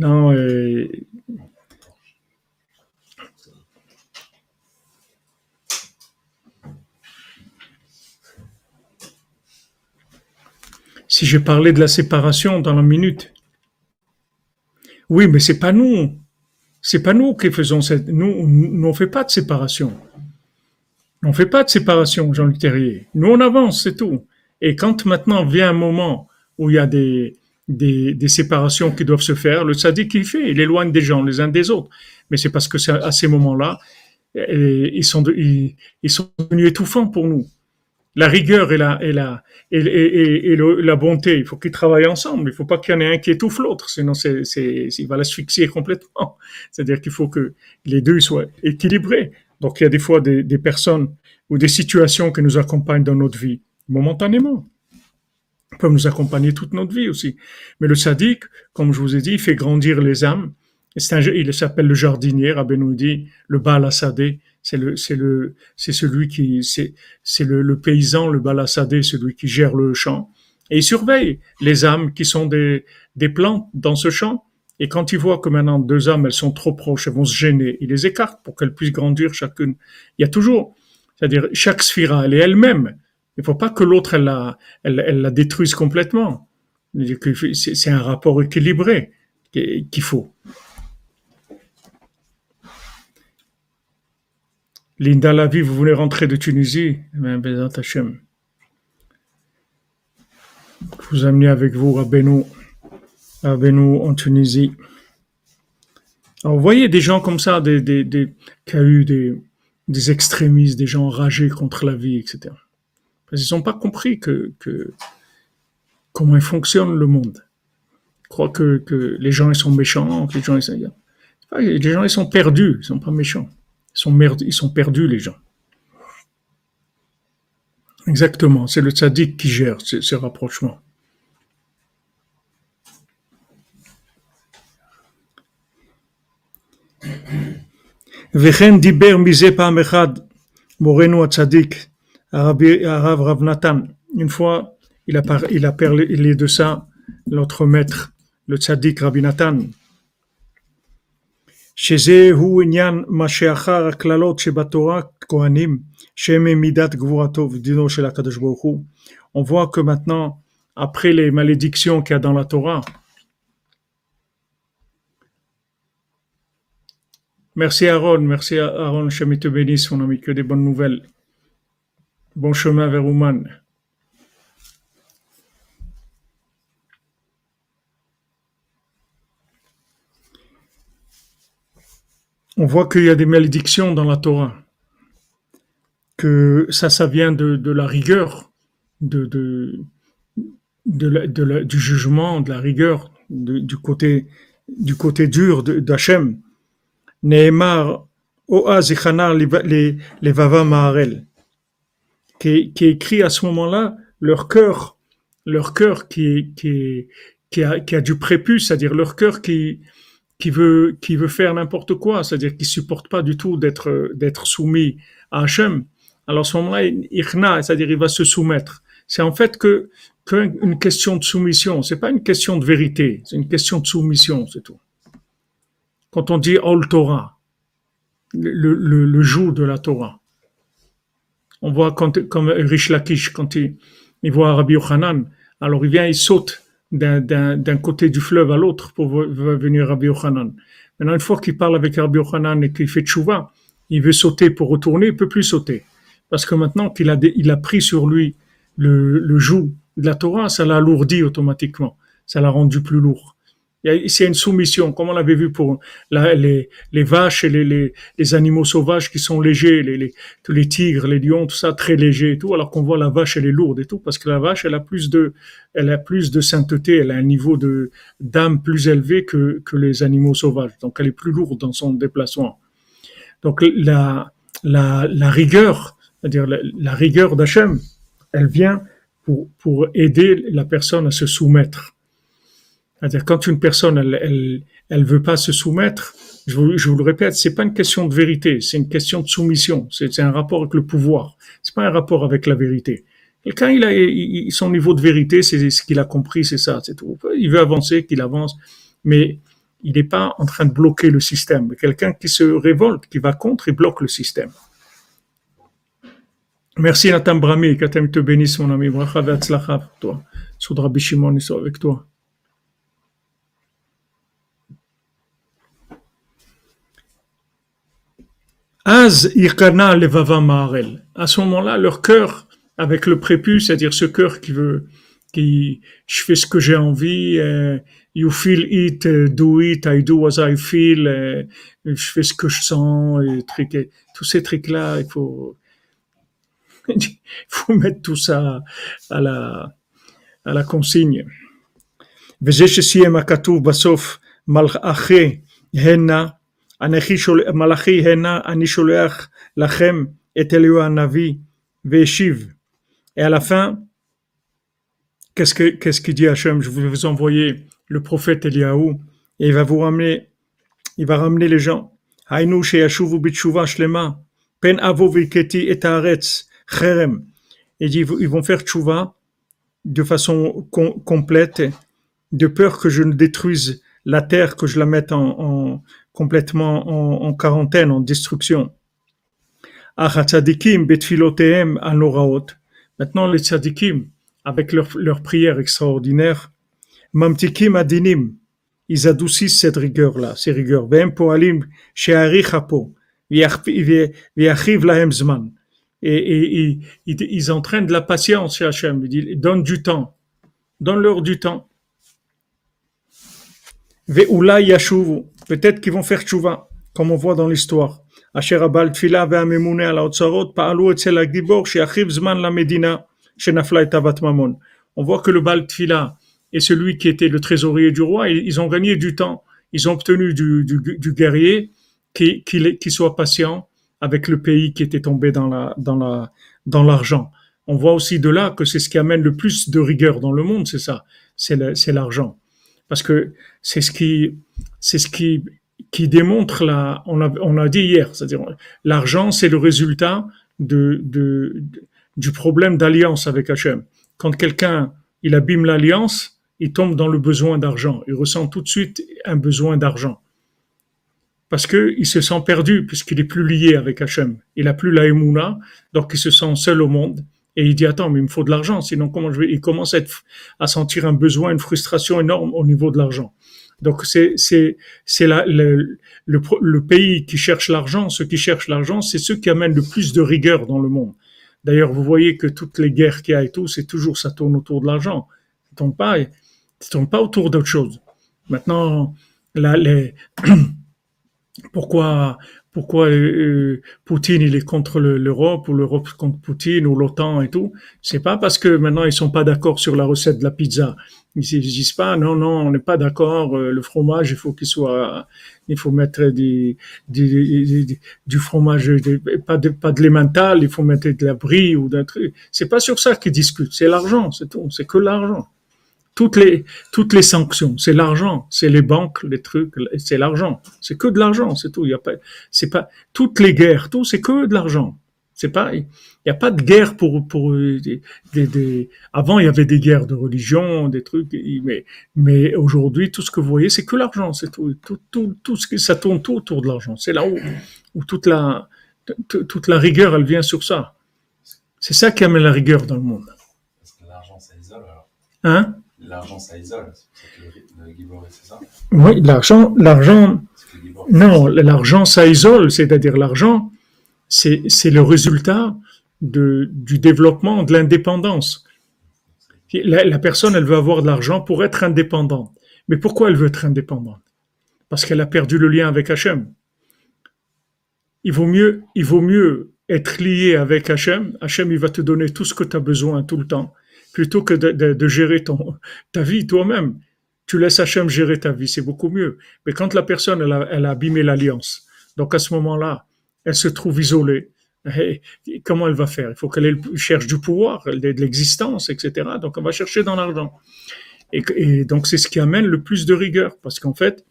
Speaker 1: Non, euh, si j'ai parlé de la séparation dans la minute. Oui, mais c'est pas nous. C'est pas nous qui faisons cette. Nous, nous on fait pas de séparation. On fait pas de séparation, Jean-Luc Terrier. Nous, on avance, c'est tout. Et quand maintenant vient un moment où il y a des, des, séparations qui doivent se faire, le sadique il fait, il éloigne des gens les uns des autres. Mais c'est parce que à ces moments-là, ils sont, ils, sont devenus étouffants pour nous. La rigueur et la, et la, et, la bonté, il faut qu'ils travaillent ensemble. Il faut pas qu'il y en ait un qui étouffe l'autre, sinon c'est, c'est, il va l'asphyxier complètement. C'est-à-dire qu'il faut que les deux soient équilibrés. Donc il y a des fois des, des personnes ou des situations qui nous accompagnent dans notre vie momentanément peuvent nous accompagner toute notre vie aussi. Mais le sadique, comme je vous ai dit, fait grandir les âmes. Il s'appelle le jardinier, Rabbi nous le Baal c'est le, c'est le, c'est celui qui, c'est, c'est le, le, paysan, le Baal celui qui gère le champ. Et il surveille les âmes qui sont des, des plantes dans ce champ. Et quand il voit que maintenant deux âmes, elles sont trop proches, elles vont se gêner, il les écarte pour qu'elles puissent grandir chacune. Il y a toujours, c'est-à-dire chaque sphira, elle est elle-même. Il ne faut pas que l'autre elle la, elle, la détruise complètement. C'est un rapport équilibré qu'il faut. Linda Lavi, vous voulez rentrer de Tunisie? Eh Je vous amener avec vous à Beno, à Beno en Tunisie. Alors, vous voyez des gens comme ça, des, des, des, qui a eu des, des extrémistes, des gens enragés contre la vie, etc. Parce qu'ils n'ont pas compris que, comment fonctionne le monde. Ils croient que, les gens ils sont méchants, que les gens ils sont, les gens ils sont perdus, ils sont pas méchants. Ils sont, ils sont perdus les gens. Exactement, c'est le tzaddik qui gère ces, ces rapprochements. וכן דיבר מזה פעם אחד מורנו הצדיק Rav Rav Nathan, une fois, il a, par, il a parlé de ça, notre maître, le tzaddik Rabbi Nathan. שזה הוא עניין מה שאחר הקללות שבתורה כהנים שהם מידת גבורתו ודינו של הקדוש ברוך הוא. On voit que maintenant, après les malédictions qu'il y a dans la Torah, Merci Aaron, merci Aaron, je te bénisse mon ami, que des bonnes nouvelles. Bon chemin vers Ouman. On voit qu'il y a des malédictions dans la Torah, que ça, ça vient de, la rigueur, de, de, du jugement, de la rigueur, du, côté, du côté dur d'Hachem. Nehemar, Oa les, les Vava Maharel qui, qui écrit à ce moment-là leur cœur, leur cœur qui, qui, qui, a, qui a du prépuce, c'est-à-dire leur cœur qui, qui veut, qui veut faire n'importe quoi, c'est-à-dire qui supporte pas du tout d'être, d'être soumis à Hachem. Alors à ce moment-là, Ichna, c'est-à-dire il va se soumettre. C'est en fait que, question de soumission. C'est pas une question de vérité, c'est une question de soumission, c'est tout. Quand on dit Ol Torah, le, le, le joug de la Torah, on voit quand, comme Rish Lakish, quand il, il voit Rabbi Yochanan, alors il vient, il saute d'un côté du fleuve à l'autre pour venir Rabbi Yochanan. Maintenant, une fois qu'il parle avec Rabbi et qu'il fait tchouva, il veut sauter pour retourner, il peut plus sauter. Parce que maintenant qu'il a, il a pris sur lui le, le joug de la Torah, ça l'a alourdi automatiquement. Ça l'a rendu plus lourd. Il y a, une soumission, comme on l'avait vu pour la- les, les vaches et les, les, les animaux sauvages qui sont légers, les, tous les tigres, les lions, tout ça, très léger et tout, alors qu'on voit la vache, elle est lourde et tout, parce que la vache, elle a plus de, elle a plus de sainteté, elle a un niveau de, d'âme plus élevé que, que les animaux sauvages. Donc, elle est plus lourde dans son déplacement. Donc, la, la, la rigueur, c'est-à-dire la, la rigueur d'Hachem, elle vient pour, pour aider la personne à se soumettre. C'est-à-dire quand une personne elle, elle, elle veut pas se soumettre, je vous, je vous le répète, c'est pas une question de vérité, c'est une question de soumission. C'est un rapport avec le pouvoir. C'est pas un rapport avec la vérité. Quelqu'un, il a il- son niveau de vérité, c'est ce qu'il a compris, c'est ça, c'est tout. Il veut avancer, qu'il avance, mais il n'est pas en train de bloquer le système. Quelqu'un qui se révolte, qui va contre, il bloque le système. Merci Nathan Brami, qu'Atem te bénisse mon ami. Bracha toi. Soudra Bishimon, il soit avec toi. À ce moment-là, leur cœur, avec le prépuce, c'est-à-dire ce cœur qui veut, qui, je fais ce que j'ai envie, euh, you feel it, euh, do it, I do as I feel, euh, je fais ce que je sens, et trucs, et tous ces trucs-là, il faut, il faut mettre tout ça à la, à la consigne. וזה שסיים הכתוב בסוף מלאכי הנה, אנכי שול- מלאכי הנה, אני שולח לכם את אליהו הנביא והשיב. Et à la fin, qu'est-ce que qu'est-ce qu'il dit Hachem Je vais vous envoyer le prophète Eliaou et il va vous ramener, il va ramener les gens. Hainu sheyashuvu bitshuva shlema, pen avo vilketi et haaretz cherem. Il dit ils vont faire tchouva de façon com- complète, de peur que je ne détruise la terre, que je la mette en, en- complètement en, en quarantaine, en destruction. Maintenant, les tzadikim, avec leurs leur prières extraordinaires, mamtikim adinim, ils adoucissent cette rigueur-là, ces rigueurs. Et, et, et ils, entraînent de la patience chez Hachem. Ils disent, donne du temps. Donne-leur du temps. Peut-être qu'ils vont faire tchouva, comme on voit dans l'histoire. Zman la medina shenafla et avat mamon. On voit que le bal tfila et celui qui était le trésorier du roi, ils ont gagné du temps. Ils ont obtenu du, du, guerrier qui, qui, soit patient avec le pays qui était tombé dans la, dans la, dans l'argent. On voit aussi de là que c'est ce qui amène le plus de rigueur dans le monde, c'est ça, c'est l'argent. Parce que c'est ce qui, démontre la, on a, on a dit hier, c'est-à-dire l'argent, c'est le résultat du problème d'alliance avec Hachem. Quand quelqu'un, il abîme l'alliance, il tombe dans le besoin d'argent. Il ressent tout de suite un besoin d'argent. Parce que il se sent perdu puisqu'il est plus lié avec Hachem. Il a plus la émouna, donc il se sent seul au monde. Et il dit, attends, mais il me faut de l'argent, sinon comment je vais, il commence à, sentir un besoin, une frustration énorme au niveau de l'argent. Donc c'est, c'est, c'est le, le, le pays qui cherche l'argent, ceux qui cherchent l'argent, c'est ceux qui amènent le plus de rigueur dans le monde. D'ailleurs, vous voyez que toutes les guerres qu'il y a et tout, c'est toujours, ça tourne autour de l'argent. Ça tourne pas, ça tourne pas autour d'autre chose. Maintenant, là, les, pourquoi pourquoi euh, Poutine il est contre le- l'Europe ou l'Europe contre Poutine ou l'OTAN et tout. C'est pas parce que maintenant ils sont pas d'accord sur la recette de la pizza. Ils se disent pas non non on n'est pas d'accord euh, le fromage il faut qu'il soit il faut mettre des- des- du fromage pas de pas de l'emmental il faut mettre de la brie ou d'un truc. C'est pas sur ça qu'ils discutent. C'est l'argent c'est tout. C'est que l'argent toutes les toutes les sanctions, c'est l'argent, c'est les banques, les trucs, c'est l'argent, c'est que de l'argent, c'est tout. Il y a pas, c'est pas toutes les guerres, tout, c'est que de l'argent. C'est pas, il y a pas de guerre pour pour euh, des, des, des- Avant, il y avait des guerres de religion, des trucs, mais mais aujourd'hui, tout ce que vous voyez, c'est que l'argent, c'est tout, tout tout tout ce que ça tourne tout autour de l'argent. C'est là où où toute la toute toute la rigueur, elle vient sur ça. C'est ça qui amène la rigueur dans le monde.
Speaker 2: Parce que l'argent, ça isole alors.
Speaker 1: Hein?
Speaker 2: L'argent, ça isole. C'est pour ça que le, le Gibor, c'est ça?
Speaker 1: Oui, l'argent, l'argent, Non, l'argent, ça isole, c'est-à-dire l'argent, c'est c'est le résultat de, du développement de l'indépendance. La, la personne, elle veut avoir de l'argent pour être indépendante. Mais pourquoi elle veut être indépendante? Parce qu'elle a perdu le lien avec Hachem. Il vaut mieux, il vaut mieux être lié avec Hachem. Hachem, il va te donner tout ce que tu as besoin tout le temps, plutôt que de, gérer ton, ta vie toi-même. Tu laisses Hachem gérer ta vie, c'est beaucoup mieux. Mais quand la personne, elle a, elle a abîmé l'alliance, donc à ce moment-là, elle se trouve isolée. Comment elle va faire? Il faut qu'elle cherche du pouvoir, de l'existence, etc. Donc elle va chercher dans l'argent. Et, donc c'est ce qui amène le plus de rigueur, parce qu'en fait,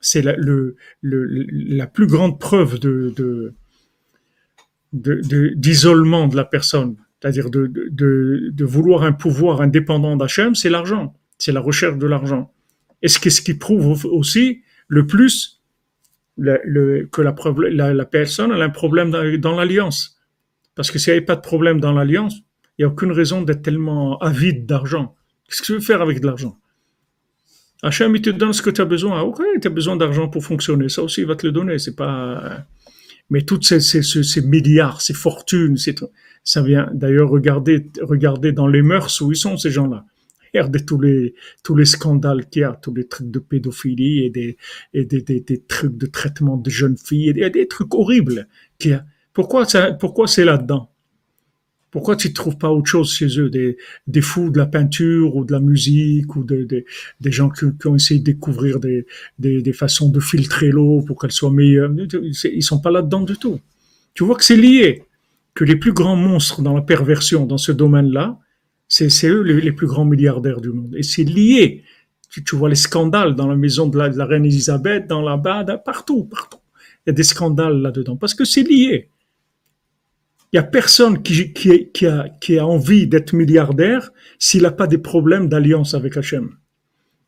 Speaker 1: c'est la, le, la plus grande preuve de, d'isolement de, la personne, c'est-à-dire de, vouloir un pouvoir indépendant d'Hachem, c'est l'argent, c'est la recherche de l'argent. Et ce qui, ce qui prouve aussi le plus que la, personne a un problème dans, l'alliance. Parce que s'il n'y avait pas de problème dans l'alliance, il n'y a aucune raison d'être tellement avide d'argent. Qu'est-ce que tu veux faire avec de l'argent? Hachem, il te donne ce que tu as besoin. Ok, tu as besoin d'argent pour fonctionner. Ça aussi, il va te le donner. C'est pas. Mais toutes ces, ces, ces milliards, ces fortunes, ça vient. D'ailleurs, regardez, regardez dans les mœurs où ils sont ces gens-là. Regardez tous les tous les scandales qu'il y a, tous les trucs de pédophilie et des et des, des, des trucs de traitement de jeunes filles, et des, des trucs horribles qu'il y a. Pourquoi ça, pourquoi c'est là-dedans? Pourquoi tu trouves pas autre chose chez eux, des, des fous de la peinture ou de la musique ou de, des gens qui, qui, ont essayé de découvrir des, des, des façons de filtrer l'eau pour qu'elle soit meilleure? Ils sont pas là-dedans du tout. Tu vois que c'est lié, que les plus grands monstres dans la perversion, dans ce domaine-là, c'est eux les, plus grands milliardaires du monde. Et c'est lié. Tu, vois les scandales dans la maison de la, reine Elisabeth, dans la bade, partout, partout. Il y a des scandales là-dedans parce que c'est lié. Il y a personne qui, a, envie d'être milliardaire s'il n'a pas des problèmes d'alliance avec Hachem.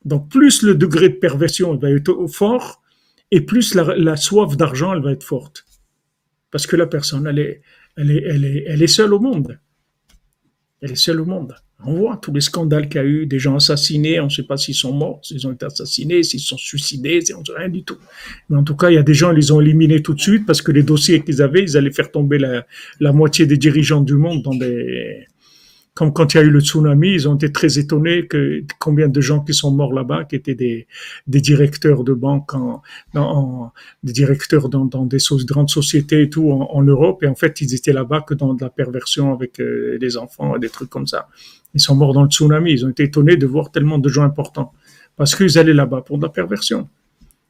Speaker 1: Donc plus le degré de perversion va être fort, et plus la, soif d'argent va être forte. Parce que la personne, elle est, elle est, seule au monde. Elle est seule au monde. On voit tous les scandales qu'il y a eu, des gens assassinés, on ne sait pas s'ils sont morts, s'ils ont été assassinés, s'ils sont suicidés, on ne sait rien du tout. Mais en tout cas, il y a des gens, ils les ont éliminés tout de suite parce que les dossiers qu'ils avaient, ils allaient faire tomber la, la moitié des dirigeants du monde dans des, comme quand il y a eu le tsunami, ils ont été très étonnés que combien de gens qui sont morts là-bas, qui étaient des, directeurs de banques, des directeurs dans, dans des grandes sociétés et tout en, Europe, et en fait ils étaient là-bas que dans de la perversion avec euh, les enfants et des trucs comme ça. Ils sont morts dans le tsunami. Ils ont été étonnés de voir tellement de gens importants parce qu'ils allaient là-bas pour de la perversion.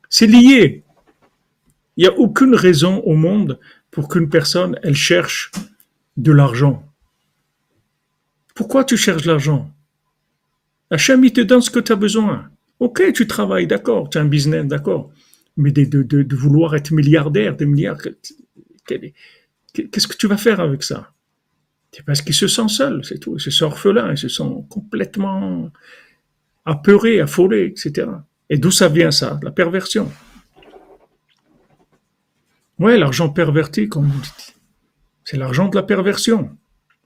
Speaker 1: C'est lié. Il n'y a aucune raison au monde pour qu'une personne, elle cherche de l'argent. Pourquoi tu cherches l'argent? Hachem, il te donne ce que tu as besoin. Ok, tu travailles, d'accord, tu as un business, d'accord. Mais de, vouloir être milliardaire, des milliards, qu'est-ce que tu vas faire avec ça? C'est parce qu'ils se sentent seuls, c'est tout. Ils se sentent orphelins, ils se sont complètement apeurés, affolés, etc. Et d'où ça vient ça? La perversion. Ouais, l'argent perverti, comme vous dites. C'est l'argent de la perversion.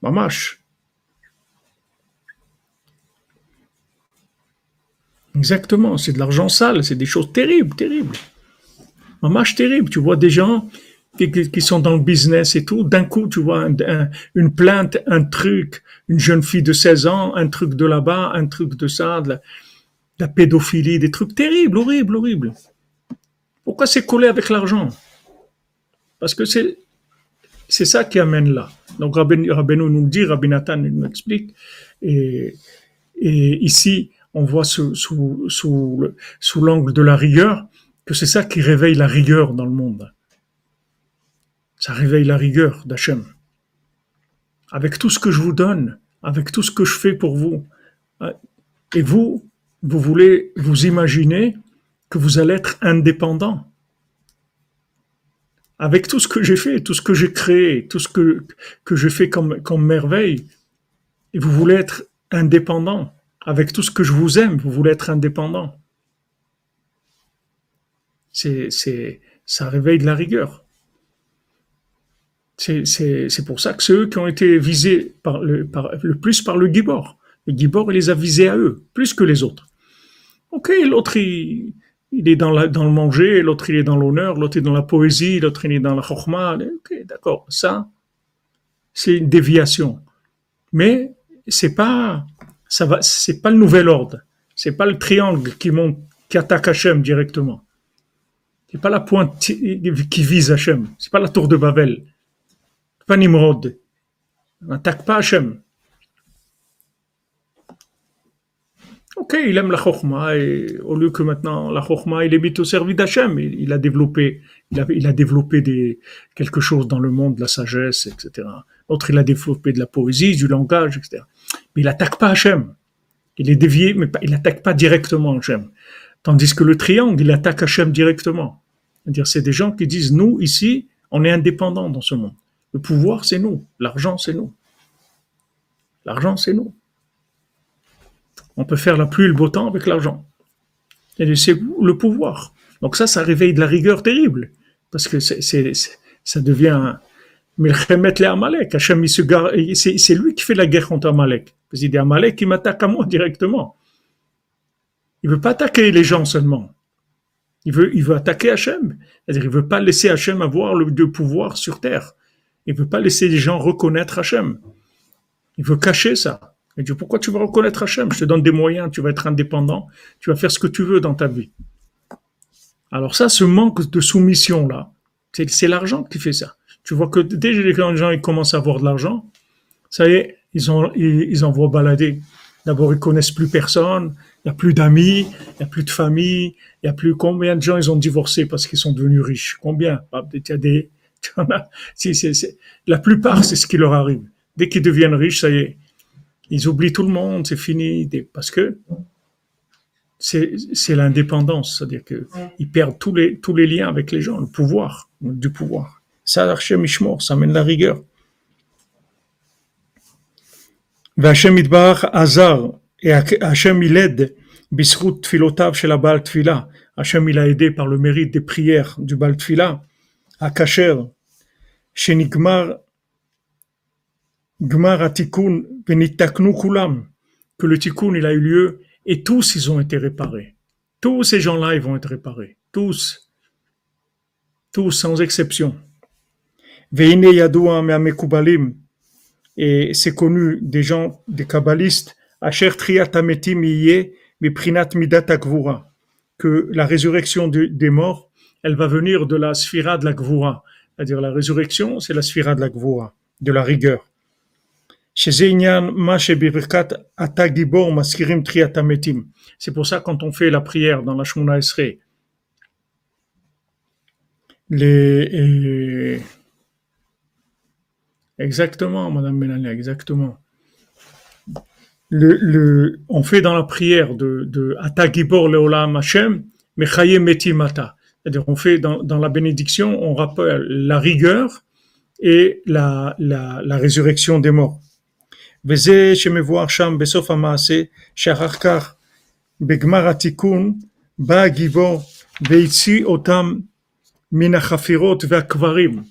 Speaker 1: Mamache. Exactement, c'est de l'argent sale, c'est des choses terribles, terribles. Mamache terrible. Tu vois des gens, qui, sont dans le business et tout, d'un coup, tu vois une plainte, un truc, une jeune fille de 16 ans, un truc de là-bas, un truc de ça, de la, pédophilie, des trucs terribles, horribles, horribles. Pourquoi c'est collé avec l'argent? Parce que c'est c'est ça qui amène là. Donc Rabbeinu nous dit, Rabbi Nathan nous explique, et, et ici on voit sous, l'angle de la rigueur que c'est ça qui réveille la rigueur dans le monde ça réveille la rigueur d'Hachem. Avec tout ce que je vous donne, avec tout ce que je fais pour vous, euh, et vous, vous voulez vous imaginer que vous allez être indépendant. Avec tout ce que j'ai fait, tout ce que j'ai créé, tout ce que, que j'ai fait comme merveille, et vous voulez être indépendant. Avec tout ce que je vous aime, vous voulez être indépendant. C'est, ça réveille de la rigueur. C'est pour ça que c'est eux qui ont été visés le, plus par le Gibor. Le Gibor, il les a visés à eux, plus que les autres. Ok, l'autre, il, il, est dans, le manger, l'autre, il est dans l'honneur, l'autre est dans la poésie, l'autre, il est dans la chokma. Ok, d'accord. Ça, c'est une déviation. Mais c'est pas, ça va, c'est pas le nouvel ordre. C'est pas le triangle qui monte qui attaque Hachem directement. C'est pas la pointe qui vise Hachem. C'est pas la tour de Babel. Pas Nimrod. On n'attaque pas Hachem. Ok, il aime la chokma et au lieu que maintenant la chokma il est mis au service d'Hachem, il, a développé, quelque chose dans le monde, de la sagesse, etc. L'autre, il a développé de la poésie, du langage, etc. Mais il n'attaque pas Hachem. Il est dévié, mais il n'attaque pas directement Hachem. Tandis que le triangle, il attaque Hachem directement. C'est-à-dire, c'est des gens qui disent, nous, ici, on est indépendants dans ce monde. Le pouvoir, c'est nous. L'argent, c'est nous. L'argent, c'est nous. On peut faire la pluie et le beau temps avec l'argent. C'est le pouvoir. Donc ça, ça réveille de la rigueur terrible. Parce que ça devient Milchemet le Amalek. c'est lui qui fait la guerre contre Amalek. Parce qu'il dit Amalek qui m'attaque à moi directement. Il veut pas attaquer les gens seulement. Il veut, il attaquer Hachem. C'est-à-dire, il veut pas laisser Hachem avoir le, pouvoir sur terre. Il veut pas laisser les gens reconnaître Hachem. Il veut cacher ça. Il dit, pourquoi tu veux reconnaître Hachem Je te donne des moyens, tu vas être indépendant, tu vas faire ce que tu veux dans ta vie. Alors ça, ce manque de soumission-là, c'est l'argent qui fait ça. Tu vois que dès que les gens ils commencent à avoir de l'argent, ça y est, ils, ont, ils, envoient balader. D'abord, ils connaissent plus personne, il n'y a plus d'amis, il n'y a plus de famille, il n'y a plus combien de gens ils ont divorcé parce qu'ils sont devenus riches? Combien? Ah, Il y a des, la plupart, c'est ce qui leur arrive. Dès qu'ils deviennent riches, ça y est, ils oublient tout le monde, c'est fini, parce que c'est l'indépendance, c'est-à-dire qu'ils perdent tous les, tous les liens avec les gens, le pouvoir, du pouvoir. Ça, Hachem ça amène la rigueur. Hachem il aide, Baal Tfila. Hachem il a aidé par le mérite des prières du Tfila, à Kacher, chez Nigmar Gmar Atikun Kulam, que le tikkun il a eu lieu et tous ils ont été réparés. Tous ces gens-là ils vont être réparés. Tous. Tous sans exception. Veine Me'amekubalim, et c'est connu des gens, des kabbalistes, Asher Triatametim Miprinat Midat que la résurrection des morts, elle va venir de la sphira de la Gvura. C'est-à-dire la résurrection, c'est la sphira de la Gvura, de la rigueur. C'est pour ça quand on fait la prière dans la Shmona Esrei, les exactement, Madame Mélanie, exactement. Le, le, on fait dans la prière de, de Atagibor Leolam Hashem, Mechaye Metimata. C'est-à-dire, on fait dans, dans la bénédiction, on rappelle la rigueur et la, la, la résurrection des morts. וזה שמבואר שם בסוף המעשה, שאחר כך בגמר התיקון בא הגיבור והציא אותם מן החפירות והקברים.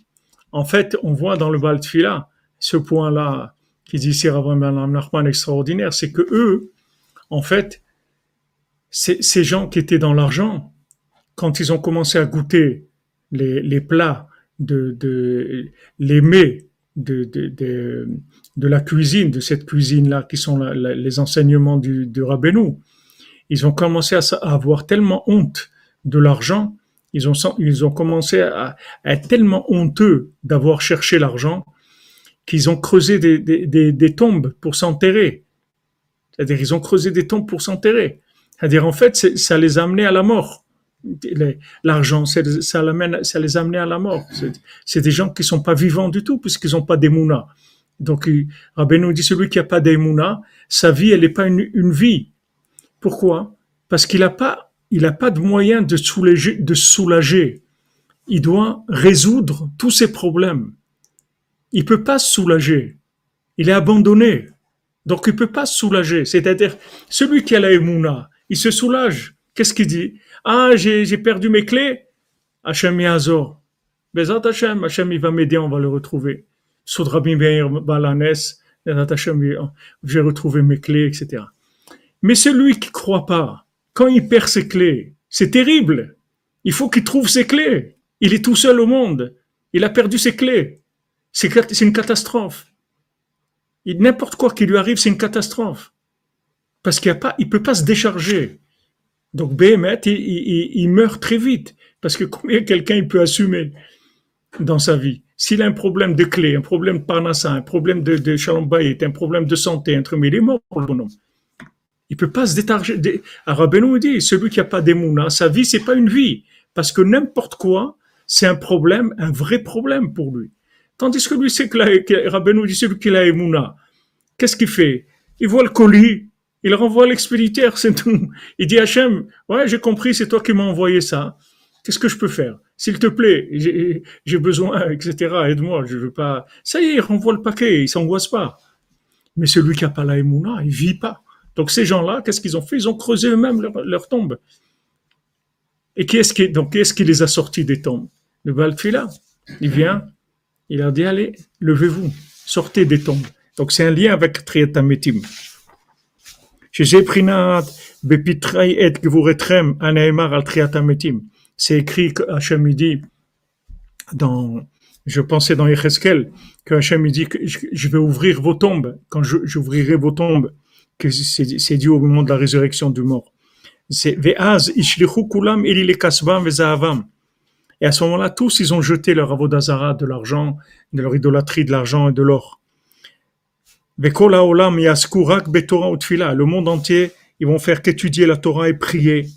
Speaker 1: En fait, on voit dans le Baal Tfila, ce point-là, qui dit ici Rabbi Nachman extraordinaire, c'est que eux, en fait, ces gens qui étaient dans l'argent, quand ils ont commencé à goûter les, plats de, les mets de, la cuisine, de cette cuisine-là, qui sont les enseignements du, Rabbeinu, ils ont commencé à, avoir tellement honte de l'argent, ils ont, commencé à, être tellement honteux d'avoir cherché l'argent qu'ils ont creusé des, tombes pour s'enterrer. C'est-à-dire, ils ont creusé des tombes pour s'enterrer. C'est-à-dire, en fait, ça les a amenés à la mort. L'argent, ça, les a amenés à la mort. C'est des gens qui sont pas vivants du tout puisqu'ils n'ont pas d'émouna. Donc, Rabbeinu dit celui qui n'a pas d'émouna, sa vie, elle n'est pas une, vie. Pourquoi? Parce qu'il n'a pas, il a pas de moyen de soulager, de soulager. Il doit résoudre tous ses problèmes. Il peut pas se soulager. Il est abandonné. Donc, il peut pas se soulager. C'est-à-dire, celui qui a la émouna, il se soulage. Qu'est-ce qu'il dit? Ah, j'ai perdu mes clés. Hachem Yazor. Bezat Hachem, Hachem, il va m'aider, on va le retrouver j'ai retrouvé mes clés, etc. Mais celui qui croit pas, quand il perd ses clés, c'est terrible. Il faut qu'il trouve ses clés. Il est tout seul au monde. Il a perdu ses clés. C'est une catastrophe. N'importe quoi qui lui arrive, c'est une catastrophe. Parce qu'il ne peut pas se décharger. Donc Béhémet, il, meurt très vite. Parce que combien quelqu'un il peut assumer dans sa vie? S'il a un problème de clé, un problème de parnassa, un problème de, de un problème de santé, un truc, il est mort, le bonhomme. Il peut pas se détarger. dé- Alors Rabbeinu dit, celui qui a pas d'émouna, sa vie, c'est pas une vie. Parce que n'importe quoi, c'est un problème, un vrai problème pour lui. Tandis que lui, c'est que, la- dit, celui qui a émouna, qu'est-ce qu'il fait? Il voit le colis, il renvoie l'expéditeur, c'est tout. Il dit Hachem, ouais, j'ai compris, c'est toi qui m'as envoyé ça. Qu'est-ce que je peux faire? S'il te plaît, j'ai besoin, etc. Aide-moi, je veux pas. Ça y est, il renvoie le paquet, il s'angoisse pas. Mais celui qui a pas la émouna, il vit pas. Donc ces gens-là, qu'est-ce qu'ils ont fait? Ils ont creusé eux-mêmes leur, leur tombe. Et qui est-ce qui, les a sortis des tombes? Le Baltfila. Il vient, il a dit allez, levez-vous, sortez des tombes. Donc c'est un lien avec Triatametim. C'est écrit que Hachem dit dans, je pensais dans Yecheskel, que Hachem dit que je, vais ouvrir vos tombes, quand j'ouvrirai vos tombes, que c'est dit au moment de la résurrection du mort. C'est Ve'az kulam ve'zahavam. Et à ce moment-là, tous, ils ont jeté leur avodazara, de l'argent, de leur idolâtrie, de l'argent et de l'or. Ve'kol ha'olam yasku rak betorah utfila. Le monde entier, ils vont faire qu'étudier la Torah et prier.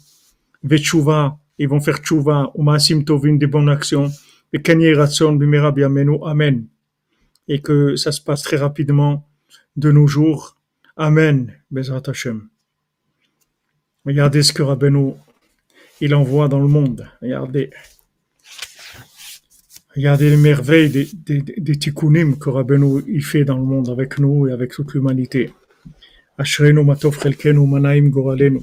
Speaker 1: Ve'tshuva, ils vont faire tshuva, umasim tovin, des bonnes actions. Biamenu, amen. Et que ça se passe très rapidement de nos jours. Amen. Bezrat Hashem. Regardez ce que Rabbeinu, il envoie dans le monde. Regardez. Regardez les merveilles des, des, tikkunim que Rabbeinu il fait dans le monde avec nous et avec toute l'humanité. Ashrenu chelkenu manaim goralenu.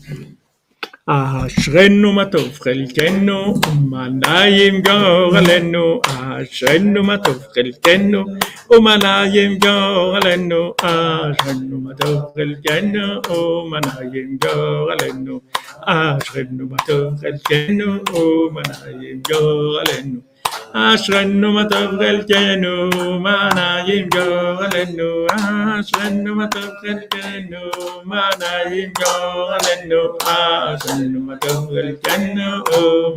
Speaker 1: אשרנו מה טוב חלקנו, ומנעים גורלנו, אשרנו מה טוב חלקנו, ומנעים גורלנו, אשרנו מה טוב חלקנו, ומנעים גורלנו, אשרנו מה טוב חלקנו, ומנעים גורלנו. אשרנו מה טוב חלקנו, מנעים גורלנו, אשרנו מה טוב חלקנו, מנעים גורלנו, אשרנו מה טוב חלקנו,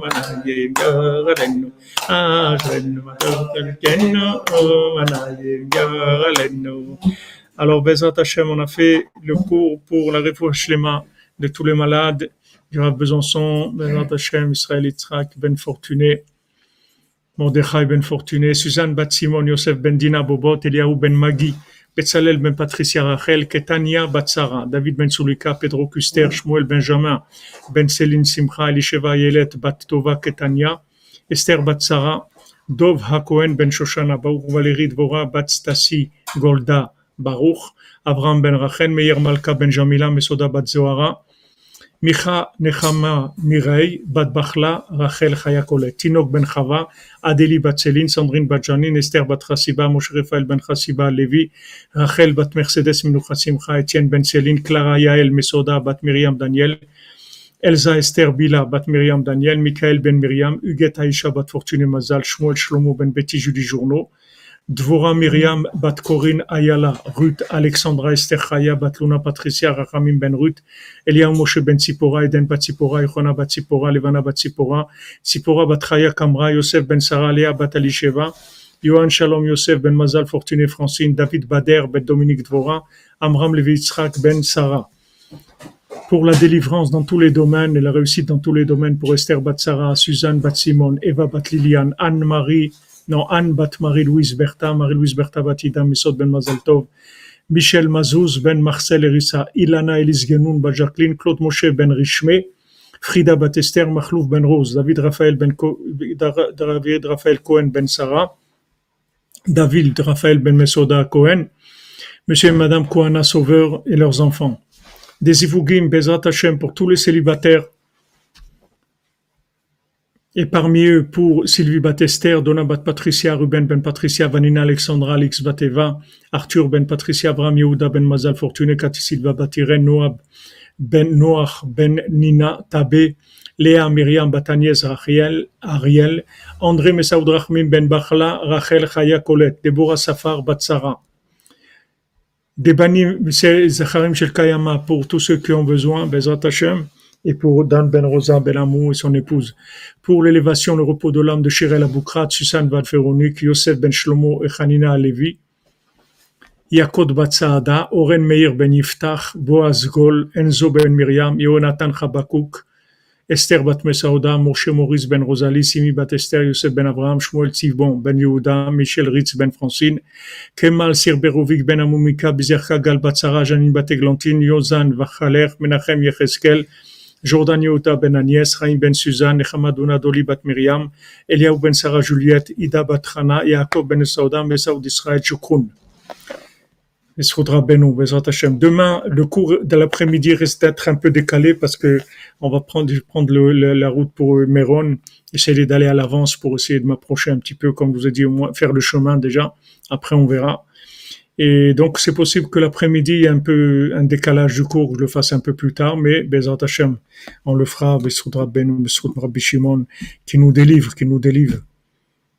Speaker 1: מנעים גורלנו, אשרנו מה טוב חלקנו, מנעים גורלנו. Alors, Bezrat Hashem, on a fait le cours pour la réfouche Shlema de tous les malades, du Rav Besançon, Bezrat Hashem, Israël Yitzhak, Ben Fortuné, Mordechai Ben Fortuné, Suzanne Bat Simon, Yosef Ben Dina Bobot, Eliaou Ben Magi, Betzalel Ben Patricia Rachel, Ketania Bat Sarah, David Ben Sulika, Pedro Kuster, Shmuel Benjamin, Ben Céline Simcha, Elisheva Yelet, Bat Tova Ketania, Esther Bat Sarah, Dov Hakohen Ben Shoshana, Baruch Valérie Dvora, Bat Stasi Golda Baruch, Avram Ben Rachel, Meir Malka Ben Jamila, Mesoda Bat Zohara, מיכה נחמה מיראי, בת בחלה, רחל חיה קולט, תינוק בן חווה, אדלי בת צלין, סנדרין בת ג'נין, אסתר בת חסיבה, משה רפאל בן חסיבה לוי, רחל בת מרסדס מנוחה שמחה, אתיין בן צלין, קלרה יעל מסודה, בת מרים דניאל, אלזה אסתר בילה, בת מרים דניאל, מיכאל בן מרים, אוגת האישה בת פורצ'וני מזל, שמואל שלמה בן בתי ז'ודי ז'ורנו, Dvora Myriam, Bat Corinne Ayala, Ruth Alexandra Esther Chaya, Bat Luna Patricia Rachamim Ben Ruth, Eliam Moshe Ben Tzipora, Eden Bat Tzipora, Ichona Bat Tzipora, Levana Bat Tzipora, Tzipora Bat Chaya Kamra, Yosef Ben Sarah Lea Bat Alisheva, Yohan Shalom Yosef Ben Mazal Fortuné Francine, David Bader Ben Dominique Dvora, Amram Levitzrak Ben Sarah. Pour la délivrance dans tous les domaines et la réussite dans tous les domaines pour Esther Batsara, Suzanne Batsimon, Eva Batlilian, Anne-Marie, non, Anne Bat Marie-Louise Bertha, Marie-Louise Bertha Batida, Mesod Ben Mazal Tov, Michel Mazouz Ben Marcel Erissa, Ilana Elise Genoun Bat Jacqueline, Claude Moshe Ben Richmé, Frida Bat Esther, Mahlouf Ben Rose, David Raphaël Ben, Co- David Raphaël Cohen Ben Sarah, David Raphaël Ben Mesoda Cohen, Monsieur et Madame Kohana Sauveur et leurs enfants. Des Ivougim Bezrat Hashem pour tous les célibataires et parmi eux pour Sylvie Batester, Donna Bat Patricia, Ruben Ben Patricia, Vanina Alexandra, Alex Bateva, Arthur Ben Patricia, Abraham Yehuda Ben Mazal Fortuné, Cathy Silva Batiren, Noab Ben Noach Ben Nina Tabé, Léa Myriam Bataniez Rachel, Ariel, André Messaoud Rahmim Ben Bachla, Rachel Chaya Colette, Deborah Safar Batsara. Des banim, c'est Zacharim Shel Kayama pour tous ceux qui ont besoin, Bezrat et pour Dan Ben Rosa Ben Amou et son épouse. Pour l'élévation, le repos de l'âme de Shirel Aboukrat, Susan Van Véronique, Yosef Ben Shlomo et Hanina Alevi, Yakod Batsaada, Oren Meir Ben Yiftach, Boaz Gol, Enzo Ben Miriam, Yonatan Chabakuk, Esther Bat Mesaouda, Moshe Maurice Ben Rosalie, Simi Bat Esther, Yosef Ben Abraham, Shmuel Tzivbon Ben Yehuda, Michel Ritz Ben Francine, Kemal Sirberovic Ben Amumika, Bizerka Gal Batsara, Janine Bat Eglantine, Yozan Vachaler, Menachem Yecheskel, Jordan Yehuda Ben Agnès, Chaim Ben Suzanne, Nechamadouna Doli Bat Miriam, Eliaou Ben Sarah Juliette, Ida Bat Chana, Yaakov Ben Saouda, Mesaoud Israël Bezrat Hashem? Demain, le cours de l'après-midi risque d'être un peu décalé parce que on va prendre, prendre la route pour Méron, essayer d'aller à l'avance pour essayer de m'approcher un petit peu, comme je vous ai dit, au moins faire le chemin déjà. Après, on verra. Et donc, c'est possible que l'après-midi, un peu un décalage du cours, je le fasse un peu plus tard, mais Bezrat Hashem, on le fera, Besroudra Benou, Rabbi Shimon, qui nous délivre, qui nous délivre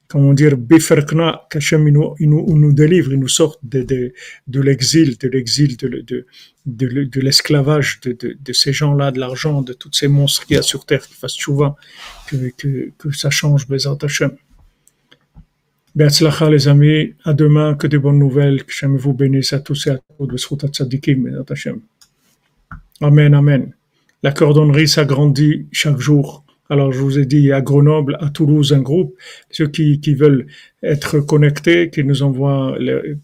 Speaker 1: comment dire, Biferkna, qu'Hachem il nous, il nous, délivre, il nous sort de, de, de l'exil, de l'exil, de, de, de, de l'esclavage de, de, de, ces gens-là, de l'argent, de tous ces monstres qu'il y a sur terre, qui fassent souvent que, que, que ça change, Bezat Hachem. Be'atzlacha les amis, à demain, que de bonnes nouvelles, que Hachem vous bénisse à tous et à Hachem. Amen, amen. La cordonnerie s'agrandit chaque jour. Alors, je vous ai dit à Grenoble, à Toulouse, un groupe. Ceux qui, qui veulent être connectés, qui nous envoient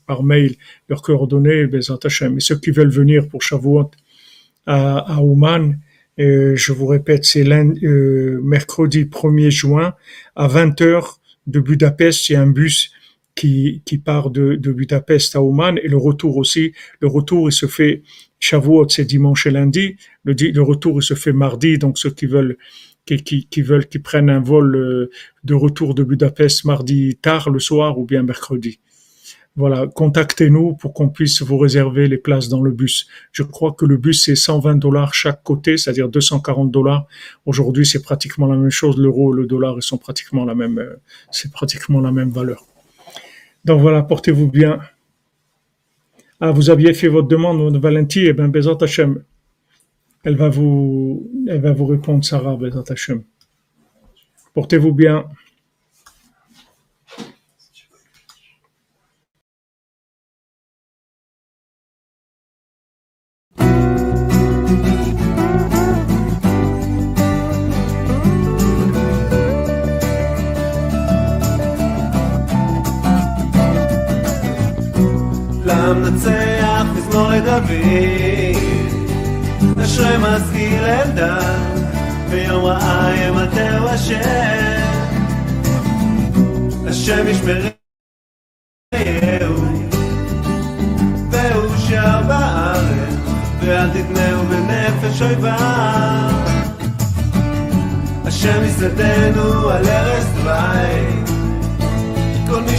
Speaker 1: par mail leurs coordonnées, Bezat Hashem. Et ceux qui veulent venir pour Shavuot à, à Ouman, et je vous répète, c'est euh, mercredi 1er juin à 20h de Budapest. A un bus qui, qui part de, de Budapest à Ouman et le retour aussi. Le retour, il se fait Shavuot, c'est dimanche et lundi. Le, le retour, il se fait mardi. Donc, ceux qui veulent qui, qui, qui, veulent qui prennent un vol euh, de retour de Budapest mardi tard le soir ou bien mercredi. Voilà, contactez-nous pour qu'on puisse vous réserver les places dans le bus. Je crois que le bus c'est 120 dollars chaque côté, c'est-à-dire 240 dollars. Aujourd'hui, c'est pratiquement la même chose. L'euro et le dollar, ils sont pratiquement la même, euh, c'est pratiquement la même valeur. Donc voilà, portez-vous bien. Ah, vous aviez fait votre demande, Valentin, eh bien, Bezat Hashem. Elle va vous, elle va vous répondre, Sarah Bezat Hashem. Portez-vous bien.